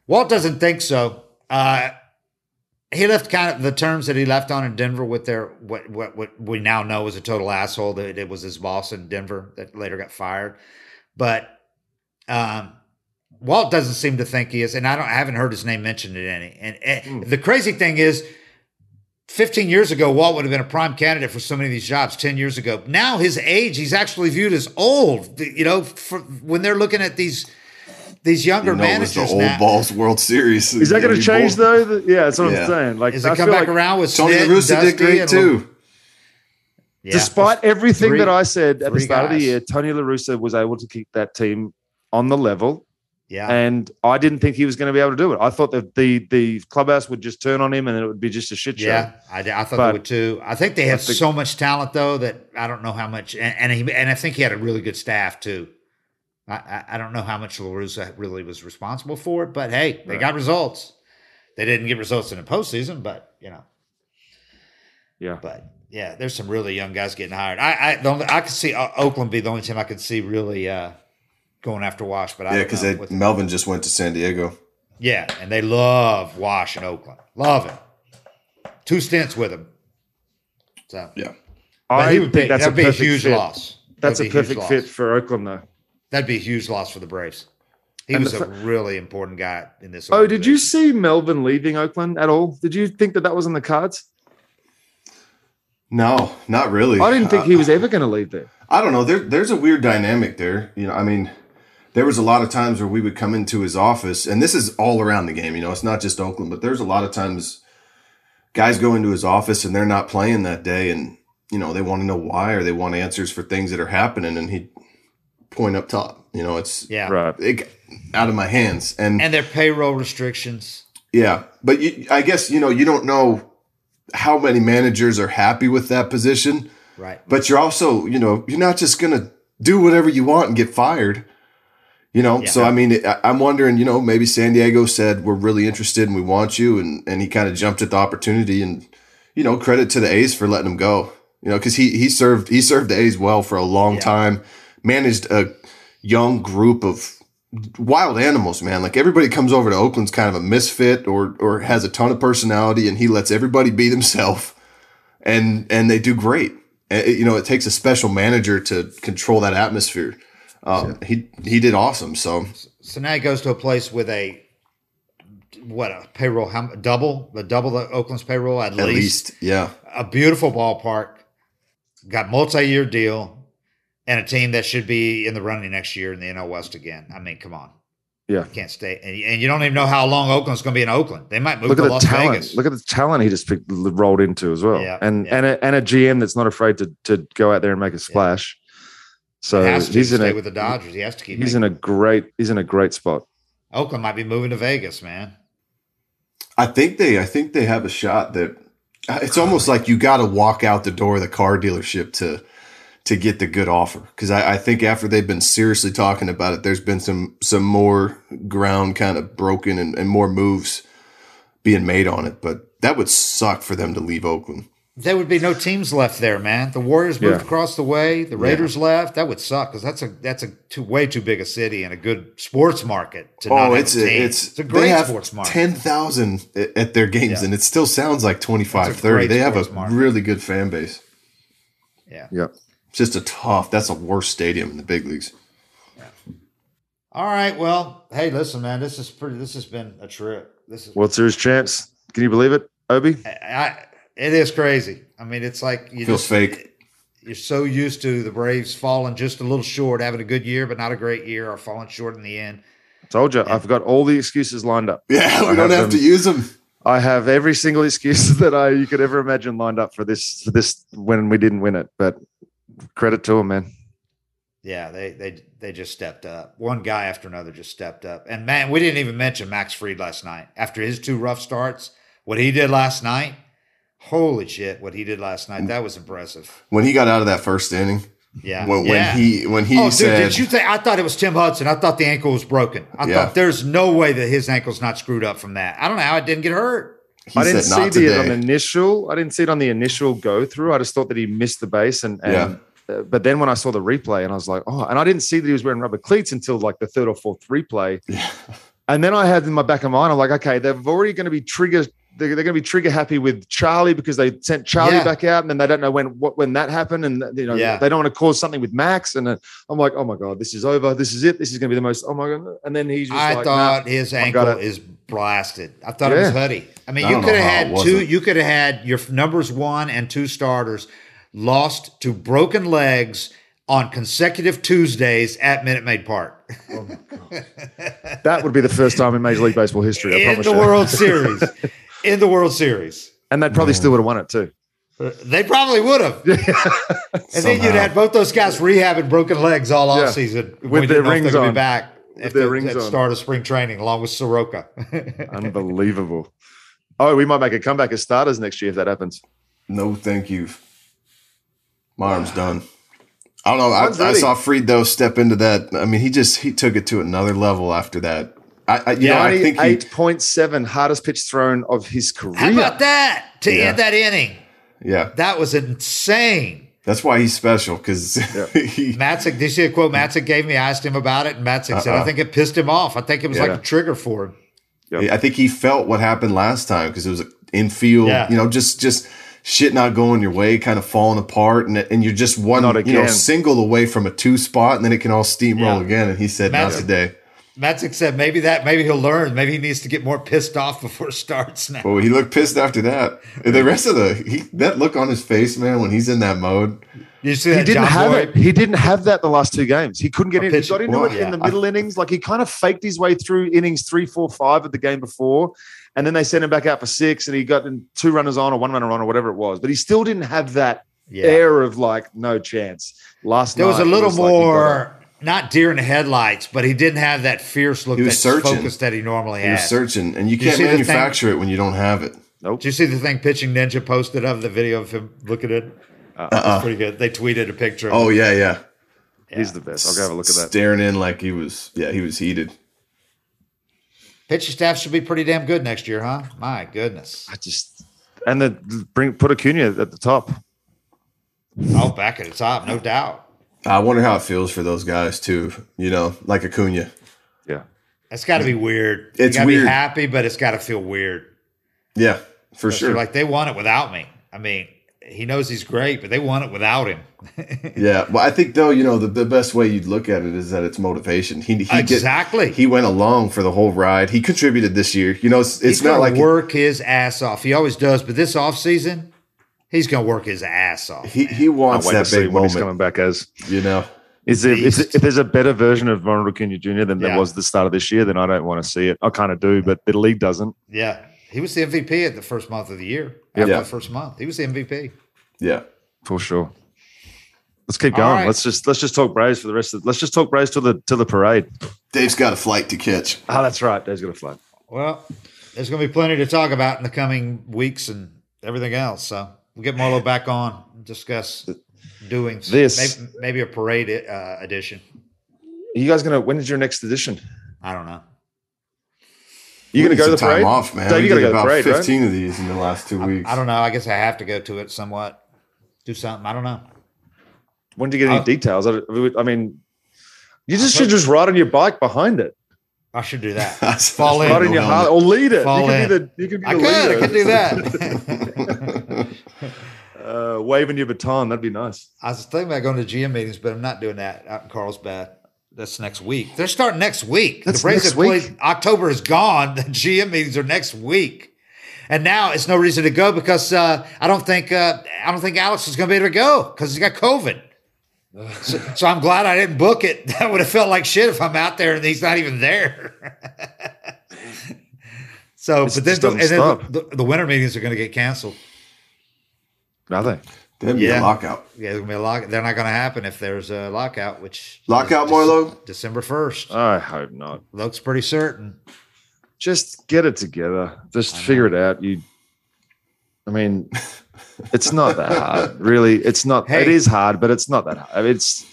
Speaker 1: Walt doesn't think so. Uh, he left kind of the terms that he left on in Denver with their what what what we now know is a total asshole that it was his boss in Denver that later got fired. But um, Walt doesn't seem to think he is, and I don't I haven't heard his name mentioned in any. And, and hmm. the crazy thing is. 15 years ago, Walt would have been a prime candidate for so many of these jobs. 10 years ago, now his age, he's actually viewed as old. You know, for, when they're looking at these these younger
Speaker 3: You know, it was the
Speaker 1: managers
Speaker 3: old
Speaker 1: now,
Speaker 3: balls World Series.
Speaker 2: is that going to change though yeah that's what
Speaker 3: Yeah.
Speaker 2: i'm saying like
Speaker 1: Is
Speaker 2: I
Speaker 1: it come back
Speaker 2: like
Speaker 1: around with
Speaker 3: Tony
Speaker 1: Snit
Speaker 3: La Russa did great too.
Speaker 1: Yeah.
Speaker 2: despite everything
Speaker 1: Three-
Speaker 2: that i said at the
Speaker 1: three
Speaker 2: start of the year tony La Russa was able to keep that team on the level
Speaker 1: yeah,
Speaker 2: and I didn't think he was going to be able to do it. I thought that the the clubhouse would just turn on him and it would be just a shit show.
Speaker 1: yeah, I, I thought
Speaker 2: But-
Speaker 1: they would too. I think they have so much talent though that I don't know how much, and and, he, and I think he had a really good staff too. I, I, don't know how much La Russa really was responsible for it, but hey, they
Speaker 2: Right.
Speaker 1: got results. They didn't get results in the postseason, but you know,
Speaker 2: yeah.
Speaker 1: but yeah, there's some really young guys getting hired. I I the only, I could see Oakland be the only team I could see really uh, going after Wash, but I
Speaker 3: Yeah, because
Speaker 1: know what-
Speaker 3: Melvin just went to San Diego.
Speaker 1: Yeah, and they love Wash in Oakland. Love him. Two stints with him. So
Speaker 3: Yeah.
Speaker 1: but
Speaker 2: I
Speaker 1: he would
Speaker 2: think
Speaker 1: be,
Speaker 2: that's
Speaker 1: that'd
Speaker 2: a
Speaker 1: be a huge
Speaker 2: fit.
Speaker 1: loss.
Speaker 2: That's a
Speaker 1: That'd be huge
Speaker 2: perfect
Speaker 1: loss.
Speaker 2: fit for Oakland, though.
Speaker 1: That'd be a huge loss for the Braves. He
Speaker 2: And
Speaker 1: was
Speaker 2: the
Speaker 1: a really important guy in this.
Speaker 2: Oh, did you see Melvin leaving Oakland at all? Did you think that that was on the cards?
Speaker 3: No, not really.
Speaker 2: I didn't think he
Speaker 3: Uh,
Speaker 2: was ever going to leave there.
Speaker 3: I don't know. There, there's a weird dynamic there. You know, I mean, there was a lot of times where we would come into his office, and this is all around the game. You know, it's not just Oakland, but there's a lot of times guys go into his office and they're not playing that day, and you know they want to know why or they want answers for things that are happening, and he point up top. You know, it's
Speaker 1: Yeah.
Speaker 2: Right.
Speaker 3: it, out of my hands, and
Speaker 1: And their payroll restrictions.
Speaker 3: yeah, but you, I guess you know you don't know how many managers are happy with that position
Speaker 1: Right.
Speaker 3: but you're also you know you're not just gonna do whatever you want and get fired you know so i mean i'm wondering you know maybe san diego said we're really interested and we want you and and he kind of jumped at the opportunity and you know credit to the a's for letting him go you know because he he served he served the a's well for a long
Speaker 1: Yeah.
Speaker 3: time managed a young group of wild animals man like everybody comes over to oakland's kind of a misfit or or has a ton of personality and he lets everybody be themselves and and they do great. And it- you know, it takes a special manager to control that atmosphere. Um, He he did awesome. So
Speaker 1: So now he goes to a place with a what a payroll how double the double the Oakland's payroll at,
Speaker 3: at
Speaker 1: least.
Speaker 3: least, yeah,
Speaker 1: a beautiful ballpark, got multi-year deal, and a team that should be in the running next year in the NL West again. I mean, come on.
Speaker 2: Yeah.
Speaker 1: You can't stay, and, and you don't even know how long Oakland's going to be in Oakland. They might move
Speaker 2: Look
Speaker 1: to
Speaker 2: at the
Speaker 1: Las
Speaker 2: talent.
Speaker 1: Vegas.
Speaker 2: Look at the talent he just picked, rolled into as well,
Speaker 1: Yeah,
Speaker 2: and
Speaker 1: yeah.
Speaker 2: and a, and a GM that's not afraid to to go out there and make a splash. So
Speaker 1: He has to
Speaker 2: he's in
Speaker 1: stay
Speaker 2: a
Speaker 1: with the Dodgers. He has to keep.
Speaker 2: he's
Speaker 1: making-
Speaker 2: in a great he's in a great spot.
Speaker 1: Oakland might be moving to Vegas, man.
Speaker 3: I think they I think they have a shot that uh, it's almost like you got to walk out the door of the car dealership to to get the good offer because I, I think after they've been seriously talking about it, there's been some some more ground kind of broken and, and more moves being made on it. But that would suck for them to leave Oakland.
Speaker 1: There would be no teams left there, man. The Warriors moved
Speaker 2: Yeah.
Speaker 1: across the way. The Raiders left. That would suck because that's a that's a too, way too big a city and a good sports market to
Speaker 3: Oh,
Speaker 1: have
Speaker 3: it's
Speaker 1: a
Speaker 3: a,
Speaker 1: team.
Speaker 3: it's
Speaker 1: it's a
Speaker 3: they
Speaker 1: great
Speaker 3: have
Speaker 1: sports market.
Speaker 3: ten thousand at their games,
Speaker 1: Yeah.
Speaker 3: and it still sounds like 25, 30. They have a
Speaker 1: market.
Speaker 3: really good fan base.
Speaker 1: yeah.
Speaker 2: Yeah,
Speaker 3: It's just a tough. That's a worst stadium in the big leagues.
Speaker 1: All right. Well, hey, listen, man. This is pretty. This has been a trip. This is.
Speaker 2: World Series champs. Can you believe it, Obi?
Speaker 1: I, I, it is crazy. I mean, it's like you
Speaker 3: Feels
Speaker 1: just
Speaker 3: fake.
Speaker 1: You're so used to the Braves falling just a little short, having a good year but not a great year, or falling short in the end.
Speaker 2: Told you, I've got all the excuses lined up.
Speaker 3: Yeah,
Speaker 2: I
Speaker 3: we don't
Speaker 2: have
Speaker 3: have to use them.
Speaker 2: I have every single excuse that I you could ever imagine lined up for this for this when we didn't win it. But credit to them, man.
Speaker 1: Yeah, they they they just stepped up. One guy after another just stepped up. And man, we didn't even mention Max Fried last night. After his two rough starts, what he did last night, holy shit, what he did last night, that was impressive.
Speaker 3: When he got out of that first inning,
Speaker 1: Yeah.
Speaker 3: when,
Speaker 1: yeah.
Speaker 3: when he when he
Speaker 1: oh, dude,
Speaker 3: said,
Speaker 1: did you think I thought it was Tim Hudson? I thought the ankle was broken. I
Speaker 3: Yeah.
Speaker 1: thought there's no way that his ankle's not screwed up from that. I don't know how it didn't get hurt.
Speaker 3: he
Speaker 2: I didn't
Speaker 3: said
Speaker 2: see
Speaker 3: not
Speaker 2: the on
Speaker 3: today.
Speaker 2: initial. I didn't see it on the initial go through. I just thought that he missed the base, and, and
Speaker 3: Yeah.
Speaker 2: uh, but then when I saw the replay, and I was like, oh, and I didn't see that he was wearing rubber cleats until like the third or fourth replay. And then I had in my back of mind, I'm like, okay, they're already going to be trigger. They're, they're going to be trigger happy with Charlie because they sent Charlie
Speaker 1: Yeah.
Speaker 2: back out, and then they don't know when what when that happened, and you know
Speaker 1: Yeah.
Speaker 2: they don't want to cause something with Max. And uh, I'm like, oh my god, this is over. This is it. This is going to be the most. Oh my god. And then he's just
Speaker 1: I
Speaker 2: like,
Speaker 1: thought
Speaker 2: nah,
Speaker 1: his ankle is blasted. I thought it was
Speaker 2: Yeah.
Speaker 1: Huddy. I mean,
Speaker 3: I
Speaker 1: you could have had two. You could have had your numbers one and two starters lost to broken legs on consecutive Tuesdays at Minute Maid Park
Speaker 2: that would be the first time in Major League Baseball history. I
Speaker 1: in
Speaker 2: promise
Speaker 1: the
Speaker 2: you.
Speaker 1: World Series. In the World Series,
Speaker 2: and they probably still would have won it too.
Speaker 1: Uh, they probably would have. And then you'd
Speaker 3: Somehow.
Speaker 1: had both those guys rehabbing broken legs all off
Speaker 2: Yeah.
Speaker 1: season
Speaker 2: With their
Speaker 1: didn't if
Speaker 2: rings
Speaker 1: they could
Speaker 2: on.
Speaker 1: be back
Speaker 2: With
Speaker 1: at
Speaker 2: their
Speaker 1: the
Speaker 2: rings
Speaker 1: at
Speaker 2: on.
Speaker 1: start of spring training, along with Soroka.
Speaker 2: Unbelievable. Oh, we might make a comeback as starters next year if that happens.
Speaker 3: No, thank you. My arm's done. I don't know. I, I saw Fried though step into that. I mean, he just he took it to another level after that. I, I you know, I think he,
Speaker 2: Eight point seven hardest pitch thrown of his career.
Speaker 1: How about that to
Speaker 3: Yeah.
Speaker 1: end that inning?
Speaker 3: yeah,
Speaker 1: That was insane.
Speaker 3: that's why he's special because he
Speaker 1: Matzek, did you see a quote Matzek gave me? I asked him about it, and Matzek said, I think it pissed him off. I think it was like a trigger for him.
Speaker 2: Yep.
Speaker 3: I think he felt what happened last time because it was infield,
Speaker 1: Yeah.
Speaker 3: you know, just just shit not going your way, kind of falling apart, and and you're just one,
Speaker 2: Not
Speaker 3: you know, single away from a two spot, and then it can all steamroll
Speaker 1: Yeah.
Speaker 3: again. And he said, "Not
Speaker 1: Massive.
Speaker 3: today."
Speaker 1: Matzek said maybe that maybe he'll learn. Maybe he needs to get more pissed off before it starts now.
Speaker 3: Well, he looked pissed after that. The rest of the he, that look on his face, man, when he's in that mode.
Speaker 1: You see
Speaker 2: He didn't
Speaker 1: John
Speaker 2: have
Speaker 1: Boyd?
Speaker 2: it. He didn't have that the last two games. He couldn't get in. He got into
Speaker 3: well,
Speaker 2: it in the
Speaker 3: yeah.
Speaker 2: middle innings. Like he kind of faked his way through innings three, four, five of the game before, and then they sent him back out for six, and he got in two runners on or one runner on or whatever it was. But he still didn't have that
Speaker 1: Yeah.
Speaker 2: air of like no chance. Last
Speaker 1: There was a little
Speaker 2: like he got
Speaker 1: more, not deer in the headlights, but he didn't have that fierce look,
Speaker 3: He
Speaker 1: that
Speaker 3: was searching.
Speaker 1: focus that he normally has.
Speaker 3: He
Speaker 1: has.
Speaker 3: was searching, and you
Speaker 1: Did you
Speaker 3: can't
Speaker 1: see
Speaker 3: manufacture it when you don't have it. Nope.
Speaker 1: Did you see the thing Pitching Ninja posted of the video of him looking at? It? Uh-uh. It's uh-uh. pretty good. They tweeted a picture. Of
Speaker 3: Oh
Speaker 1: him.
Speaker 3: yeah, yeah.
Speaker 2: He's the best. I'll go have a look at that.
Speaker 3: Staring in like he was, yeah, he was heated.
Speaker 1: Pitching staff should be pretty damn good next year, huh? My goodness.
Speaker 2: I just and the bring put Acuña at the top.
Speaker 1: Oh, back at the top, no doubt.
Speaker 3: I wonder how it feels for those guys too. You know, like Acuña.
Speaker 2: Yeah.
Speaker 1: That's got to be weird.
Speaker 3: It's
Speaker 1: you gotta
Speaker 3: weird.
Speaker 1: be happy, but it's got to feel weird.
Speaker 3: Yeah, for
Speaker 1: They're
Speaker 3: sure.
Speaker 1: Like they want it without me. I mean, he knows he's great, but they want it without him.
Speaker 3: yeah, well, I think though, you know, the, the best way you'd look at it is that it's motivation. He, he get-
Speaker 1: Exactly.
Speaker 3: he went along for the whole ride. He contributed this year. You know, it's, it's
Speaker 1: he's
Speaker 3: not like
Speaker 1: work his ass off. He always does, but this offseason, he's gonna work his ass off.
Speaker 3: he he
Speaker 2: I'll
Speaker 3: wants
Speaker 2: wait to
Speaker 3: that
Speaker 2: see
Speaker 3: big
Speaker 2: what he's coming back as.
Speaker 3: You know,
Speaker 2: Is there, if, if there's a better version of Ronald Acuña Jr. than
Speaker 1: Yeah.
Speaker 2: there was at the start of this year, then I don't want to see it. I kind of do, but the league doesn't.
Speaker 1: Yeah, he was the MVP at the first month of the year. After
Speaker 3: Yeah.
Speaker 1: the first month, he was the MVP.
Speaker 3: Yeah.
Speaker 2: For sure. Let's keep going.
Speaker 1: right.
Speaker 2: Let's just let's just talk Braves for the rest of. Let's just talk Braves till the till the parade.
Speaker 3: Dave's got a flight to catch.
Speaker 2: Oh, that's right. Dave's got a flight.
Speaker 1: Well, there's going to be plenty to talk about in the coming weeks and everything else. So we'll get Marlo back on discuss doing
Speaker 2: This-
Speaker 1: maybe, maybe a parade uh, edition.
Speaker 2: Are you guys gonna? When is your next edition?
Speaker 1: I don't know.
Speaker 2: You gonna go to the
Speaker 3: some
Speaker 2: parade?
Speaker 3: time off, man.
Speaker 2: Dave,
Speaker 3: we
Speaker 2: you gotta
Speaker 3: did
Speaker 2: go the
Speaker 3: about
Speaker 2: parade, right?
Speaker 3: 15 of these in the last two weeks.
Speaker 1: I don't know. I guess I have to go to it somewhat. Do something. I don't know.
Speaker 2: When do you get any
Speaker 1: I'll-
Speaker 2: details? I, I mean, you just should just ride on your bike behind it.
Speaker 1: I should do that.
Speaker 3: That's-
Speaker 1: Fall in.
Speaker 2: Ride on your Harley or lead it.
Speaker 1: Fall
Speaker 2: you could
Speaker 1: in.
Speaker 2: be the you could be
Speaker 1: I
Speaker 2: the
Speaker 1: could. I could do that.
Speaker 2: uh, waving your baton. That'd be nice.
Speaker 1: I was thinking about going to GM meetings, but I'm not doing that out in Carlsbad. That's next week. They're starting next week.
Speaker 2: That's
Speaker 1: the Braves
Speaker 2: next
Speaker 1: have played-
Speaker 2: week?
Speaker 1: October is gone. The GM meetings are next week, and now it's no reason to go because uh, I don't think uh, I don't think Alex is going to be able to go because he's got COVID. So, so I'm glad I didn't book it. That would have felt like shit if I'm out there and he's not even there. so,
Speaker 2: It's
Speaker 1: but then, and then
Speaker 2: doesn't
Speaker 1: the, the, the winter meetings are going to get canceled.
Speaker 2: Are they?
Speaker 3: That'd be
Speaker 1: Yeah.
Speaker 3: a lockout.
Speaker 1: Yeah, there's gonna be a lock. They're not going to happen if there's a lockout, which
Speaker 3: Lockout,
Speaker 1: is
Speaker 3: Marlo?
Speaker 1: December first.
Speaker 2: I hope not.
Speaker 1: Looks pretty certain.
Speaker 2: Just get it together. Just figure it out. You. I mean, it's not that hard, really. It's not.
Speaker 1: Hey.
Speaker 2: It is hard, but it's not that hard. I mean, it's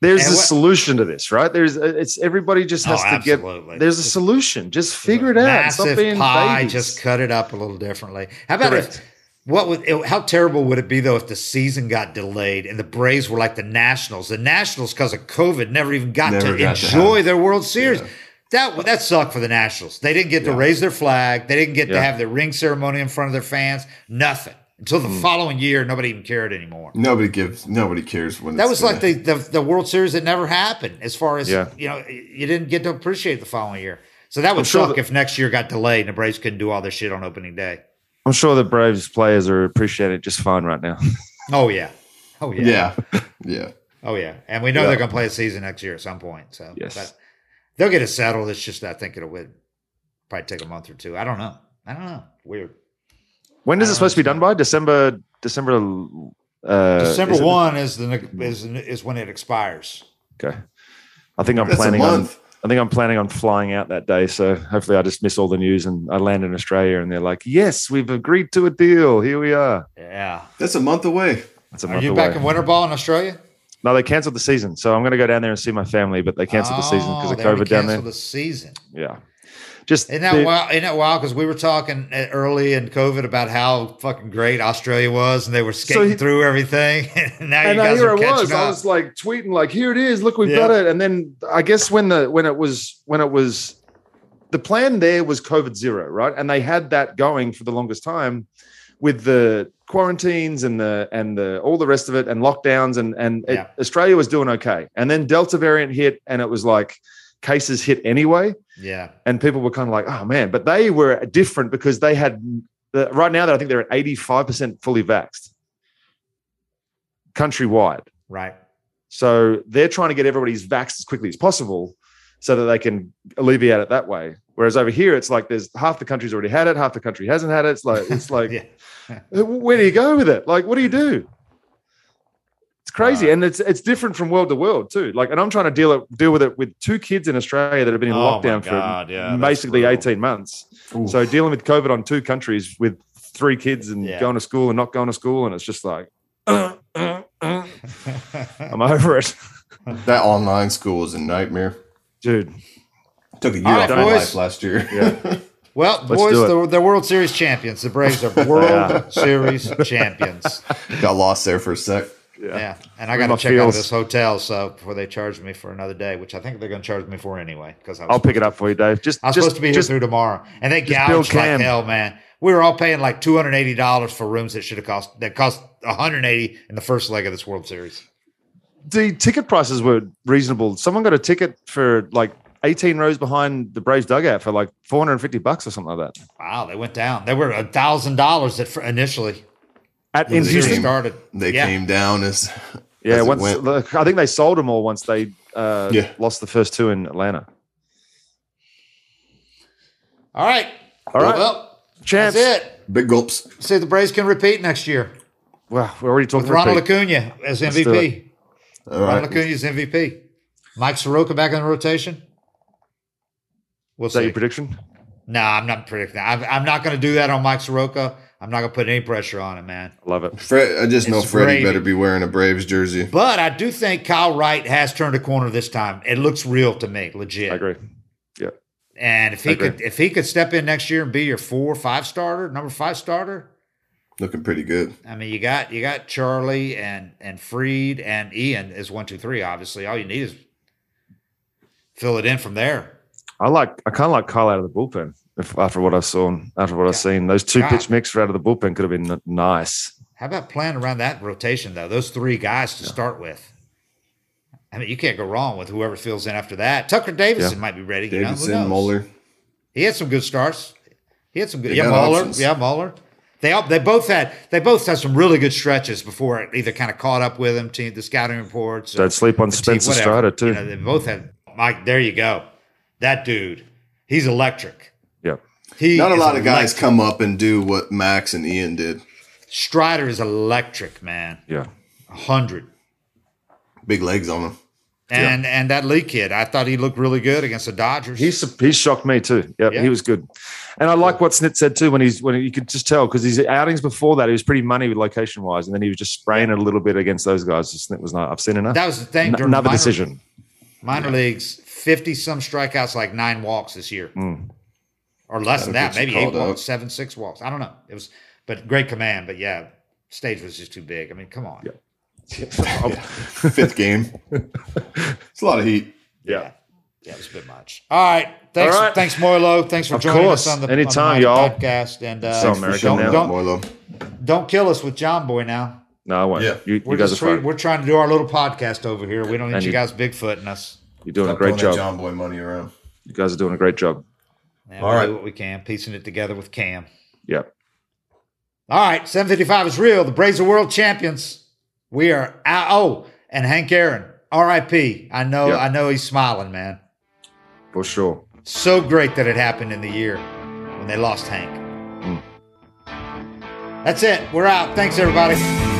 Speaker 2: there's
Speaker 1: And
Speaker 2: a
Speaker 1: what-
Speaker 2: solution to this, right? There's uh, it's everybody just oh, has
Speaker 1: Oh,
Speaker 2: to
Speaker 1: absolutely.
Speaker 2: get. There's a solution. Just figure it out. Stop
Speaker 1: Massive
Speaker 2: being
Speaker 1: pie.
Speaker 2: babies.
Speaker 1: Just cut it up a little differently. How about
Speaker 2: Correct.
Speaker 1: if? What would? it- How terrible would it be though if the season got delayed and the Braves were like the Nationals? The Nationals, because of COVID, never even got
Speaker 3: Never
Speaker 1: to
Speaker 3: got
Speaker 1: enjoy
Speaker 3: have-
Speaker 1: their World Series. That that sucked for the Nationals. They didn't get to raise their flag. They didn't get to have their ring ceremony in front of their fans. Nothing until the hmm. following year. Nobody even cared anymore.
Speaker 3: Nobody gives. Nobody cares when
Speaker 1: That was like the, the the World Series that never happened. As far as
Speaker 2: Yeah.
Speaker 1: you know, you didn't get to appreciate the following year. So that would
Speaker 2: sure
Speaker 1: suck
Speaker 2: that-
Speaker 1: if next year got delayed and the Braves couldn't do all their shit on opening day.
Speaker 2: I'm sure the Braves players are appreciating it just fine right now.
Speaker 1: Oh yeah, oh yeah,
Speaker 3: Yeah. Yeah.
Speaker 1: oh yeah. And we know
Speaker 2: Yeah.
Speaker 1: they're going to play a season next year at some point. So
Speaker 2: Yes.
Speaker 1: but they'll get it settled. It's just I think it'll would probably take a month or two. I don't know. I don't know. Weird.
Speaker 2: When is it supposed to be done by? December. December. Uh,
Speaker 1: December
Speaker 2: is
Speaker 1: one is the is is when it expires.
Speaker 2: Okay. I think I'm
Speaker 3: That's a
Speaker 2: planning on.
Speaker 3: Month.
Speaker 2: I think I'm planning on flying out that day. So hopefully I just miss all the news and I land in Australia and they're like, "Yes, we've agreed to a deal. Here we are."
Speaker 1: Yeah.
Speaker 3: That's a month away.
Speaker 2: That's a month away.
Speaker 1: Are
Speaker 2: month
Speaker 1: you
Speaker 2: away.
Speaker 1: back in winter ball in Australia?
Speaker 2: no, they cancelled the season, so I'm going to go down there and see my family. But they cancelled the season because
Speaker 1: Oh,
Speaker 2: of COVID down there.
Speaker 1: canceled the season.
Speaker 2: Yeah, just
Speaker 1: Isn't that
Speaker 2: the-
Speaker 1: wild? Isn't that wild? Because we were talking uh, early in COVID about how fucking great Australia was, and they were skating
Speaker 2: he-
Speaker 1: through everything. and now
Speaker 2: and
Speaker 1: you guys
Speaker 2: here
Speaker 1: are
Speaker 2: I was.
Speaker 1: up.
Speaker 2: I was like tweeting, like, "Here it is. Look, we've
Speaker 1: Yeah.
Speaker 2: got it." And then I guess when the when it was when it was the plan there was COVID zero, right? And they had that going for the longest time with the quarantines and the and the all the rest of it and lockdowns and and it- Australia was doing okay. And then Delta variant hit, and it was like cases hit anyway
Speaker 1: yeah,
Speaker 2: and people were kind of like, "Oh man!" But they were different because they had the, right now. That I think they're at eighty-five percent fully vaxxed countrywide.
Speaker 1: right.
Speaker 2: So they're trying to get everybody's vaxxed as quickly as possible, so that they can alleviate it that way. Whereas over here, it's like there's half the country's already had it, half the country hasn't had it. It's like it's like,
Speaker 1: Yeah.
Speaker 2: where do you go with it? Like, what do you do? It's crazy,
Speaker 1: Right.
Speaker 2: and it's it's different from world to world too. Like, and I'm trying to deal it, deal with it with two kids in Australia that have been in
Speaker 1: Oh,
Speaker 2: lockdown
Speaker 1: God,
Speaker 2: for
Speaker 1: yeah,
Speaker 2: basically
Speaker 1: brutal.
Speaker 2: 18 months.
Speaker 3: Oof.
Speaker 2: So dealing with COVID on two countries with three kids and
Speaker 1: Yeah.
Speaker 2: going to school and not going to school, and it's just like, uh, uh, uh. I'm over it,
Speaker 3: That online school is a nightmare.
Speaker 2: dude.
Speaker 3: Took a year
Speaker 1: All right,
Speaker 3: off my life last year.
Speaker 2: Yeah.
Speaker 1: Well,
Speaker 2: Let's
Speaker 1: boys, the, the World Series champions. The Braves are World Series champions.
Speaker 3: Got lost there for a sec.
Speaker 1: Yeah, and I got to check out
Speaker 2: feels.
Speaker 1: this hotel so before they charge me for another day, which I think they're going to charge me for anyway. Because
Speaker 2: I'll pick it up for you, Dave. Just,
Speaker 1: I was
Speaker 2: just,
Speaker 1: supposed to be here
Speaker 2: just
Speaker 1: through tomorrow, and they gouged like hell, man. We were all paying like two hundred eighty dollars for rooms that should have cost that cost one hundred eighty in the first leg of this World Series.
Speaker 2: the ticket prices were reasonable. Someone got a ticket for like 18 rows behind the Braves dugout for like 450 bucks or something like that.
Speaker 1: Wow, they went down. They were a thousand dollars initially.
Speaker 2: At
Speaker 1: when
Speaker 2: in
Speaker 1: the series
Speaker 2: Houston,
Speaker 1: started.
Speaker 3: They
Speaker 1: yeah.
Speaker 3: came down as
Speaker 2: Yeah,
Speaker 3: as it
Speaker 2: once
Speaker 3: went.
Speaker 2: look, I think they sold them all once they uh,
Speaker 3: Yeah.
Speaker 2: lost the first two in Atlanta.
Speaker 1: All right.
Speaker 2: All right,
Speaker 1: Well,
Speaker 2: champs.
Speaker 1: that's it.
Speaker 3: Big gulps.
Speaker 1: See if the Braves can repeat next year
Speaker 2: Well, we're already talking
Speaker 1: with Ronald
Speaker 2: repeat.
Speaker 1: Acuña as MVP.
Speaker 3: All
Speaker 1: Ronald
Speaker 3: right.
Speaker 1: Acuña MVP. Mike Soroka back in the rotation. We'll
Speaker 2: Is that your prediction?
Speaker 1: No, I'm not predicting. I'm, I'm not going to do that on Mike Soroka. I'm not going to put any pressure on him, man.
Speaker 2: I love it.
Speaker 3: Fred, I just know Freddie
Speaker 1: gravy.
Speaker 3: better be wearing a Braves jersey.
Speaker 1: But I do think Kyle Wright has turned a corner this time. It looks real to me, legit.
Speaker 2: I agree. Yeah,
Speaker 1: And if he
Speaker 2: I agree.
Speaker 1: could, if he could step in next year and be your four, five starter, number five starter,
Speaker 3: Looking pretty good.
Speaker 1: I mean, you got you got Charlie and and Fried and Ian is one, two, three. Obviously, all you need is fill it in from there.
Speaker 2: I like. I kind of like Kyle out of the bullpen. If, after what I saw, and after what I've seen, those two
Speaker 1: God.
Speaker 2: pitch mix out of the bullpen could have been nice.
Speaker 1: How about playing around that rotation though? Those three guys to start with. I mean, you can't go wrong with whoever fills in after that. Tucker Davidson
Speaker 2: Yeah.
Speaker 1: might be ready. you know? Who
Speaker 3: Davidson,
Speaker 1: knows?
Speaker 3: Muller.
Speaker 1: He had some good starts. He had some good.
Speaker 3: They
Speaker 1: Yeah,
Speaker 3: got
Speaker 1: Muller.
Speaker 3: options.
Speaker 1: Yeah, Muller. They all, they both had they both had some really good stretches before it either kind of caught up with them to the scouting reports. or
Speaker 2: Don't sleep on
Speaker 1: the team-
Speaker 2: Spencer
Speaker 1: whatever.
Speaker 2: Strider too.
Speaker 1: You know, they both had Mike. There you go. That dude, he's electric.
Speaker 2: Yeah,
Speaker 1: He
Speaker 3: Not a lot of guys
Speaker 1: electric.
Speaker 3: come up and do what Max and Ian did.
Speaker 1: Strider is electric, man.
Speaker 2: yeah.
Speaker 1: A hundred.
Speaker 3: Big legs on him.
Speaker 1: And and that Lee kid, I thought he looked really good against the Dodgers.
Speaker 2: He's he shocked me too. Yeah,
Speaker 1: Yeah.
Speaker 2: he was good. And I like what Snit said too when he's when you could just tell because his outings before that he was pretty money location wise, and then he was just spraying it a little bit against those guys. Snit was not. I've seen enough.
Speaker 1: that was the thing.
Speaker 2: N- another
Speaker 1: minor-
Speaker 2: decision.
Speaker 1: Minor leagues, fifty some strikeouts, like nine walks this year,
Speaker 2: Mm.
Speaker 1: Or less than that, maybe
Speaker 3: you
Speaker 1: eight
Speaker 3: called out.
Speaker 1: walks, seven, six walks. I don't know. It was, but great command. But yeah, stage was just too big. I mean, come on.
Speaker 3: Fifth game. it's a lot of heat.
Speaker 2: Yeah.
Speaker 1: Yeah, it was a bit much. All right. Thanks,
Speaker 2: All right.
Speaker 1: thanks, Moilo. Thanks for
Speaker 2: Of
Speaker 1: joining
Speaker 2: course.
Speaker 1: us on the,
Speaker 2: Anytime,
Speaker 1: on the
Speaker 2: y'all.
Speaker 1: podcast. And uh,
Speaker 2: So American
Speaker 1: don't, don't,
Speaker 3: Moilo.
Speaker 1: don't kill us with John Boy now.
Speaker 2: No, I won't.
Speaker 3: Yeah.
Speaker 2: You,
Speaker 1: We're
Speaker 2: you guys are
Speaker 1: just treat-
Speaker 2: fine.
Speaker 1: we're trying to do our little podcast over here. We don't need you
Speaker 2: you-
Speaker 1: guys Bigfooting us.
Speaker 2: You're doing a great job.
Speaker 3: John Boy money around.
Speaker 2: You guys are doing a great job.
Speaker 1: And
Speaker 3: All
Speaker 1: do what we can, piecing it together with Cam.
Speaker 2: Yep.
Speaker 1: All right, 755 is real. The Braves are world champions. We are out. Oh, and Hank Aaron, RIP. I know,
Speaker 2: Yeah.
Speaker 1: I know he's smiling, man.
Speaker 2: For sure.
Speaker 1: So great that it happened in the year when they lost Hank.
Speaker 2: Mm.
Speaker 1: That's it. We're out. Thanks, everybody.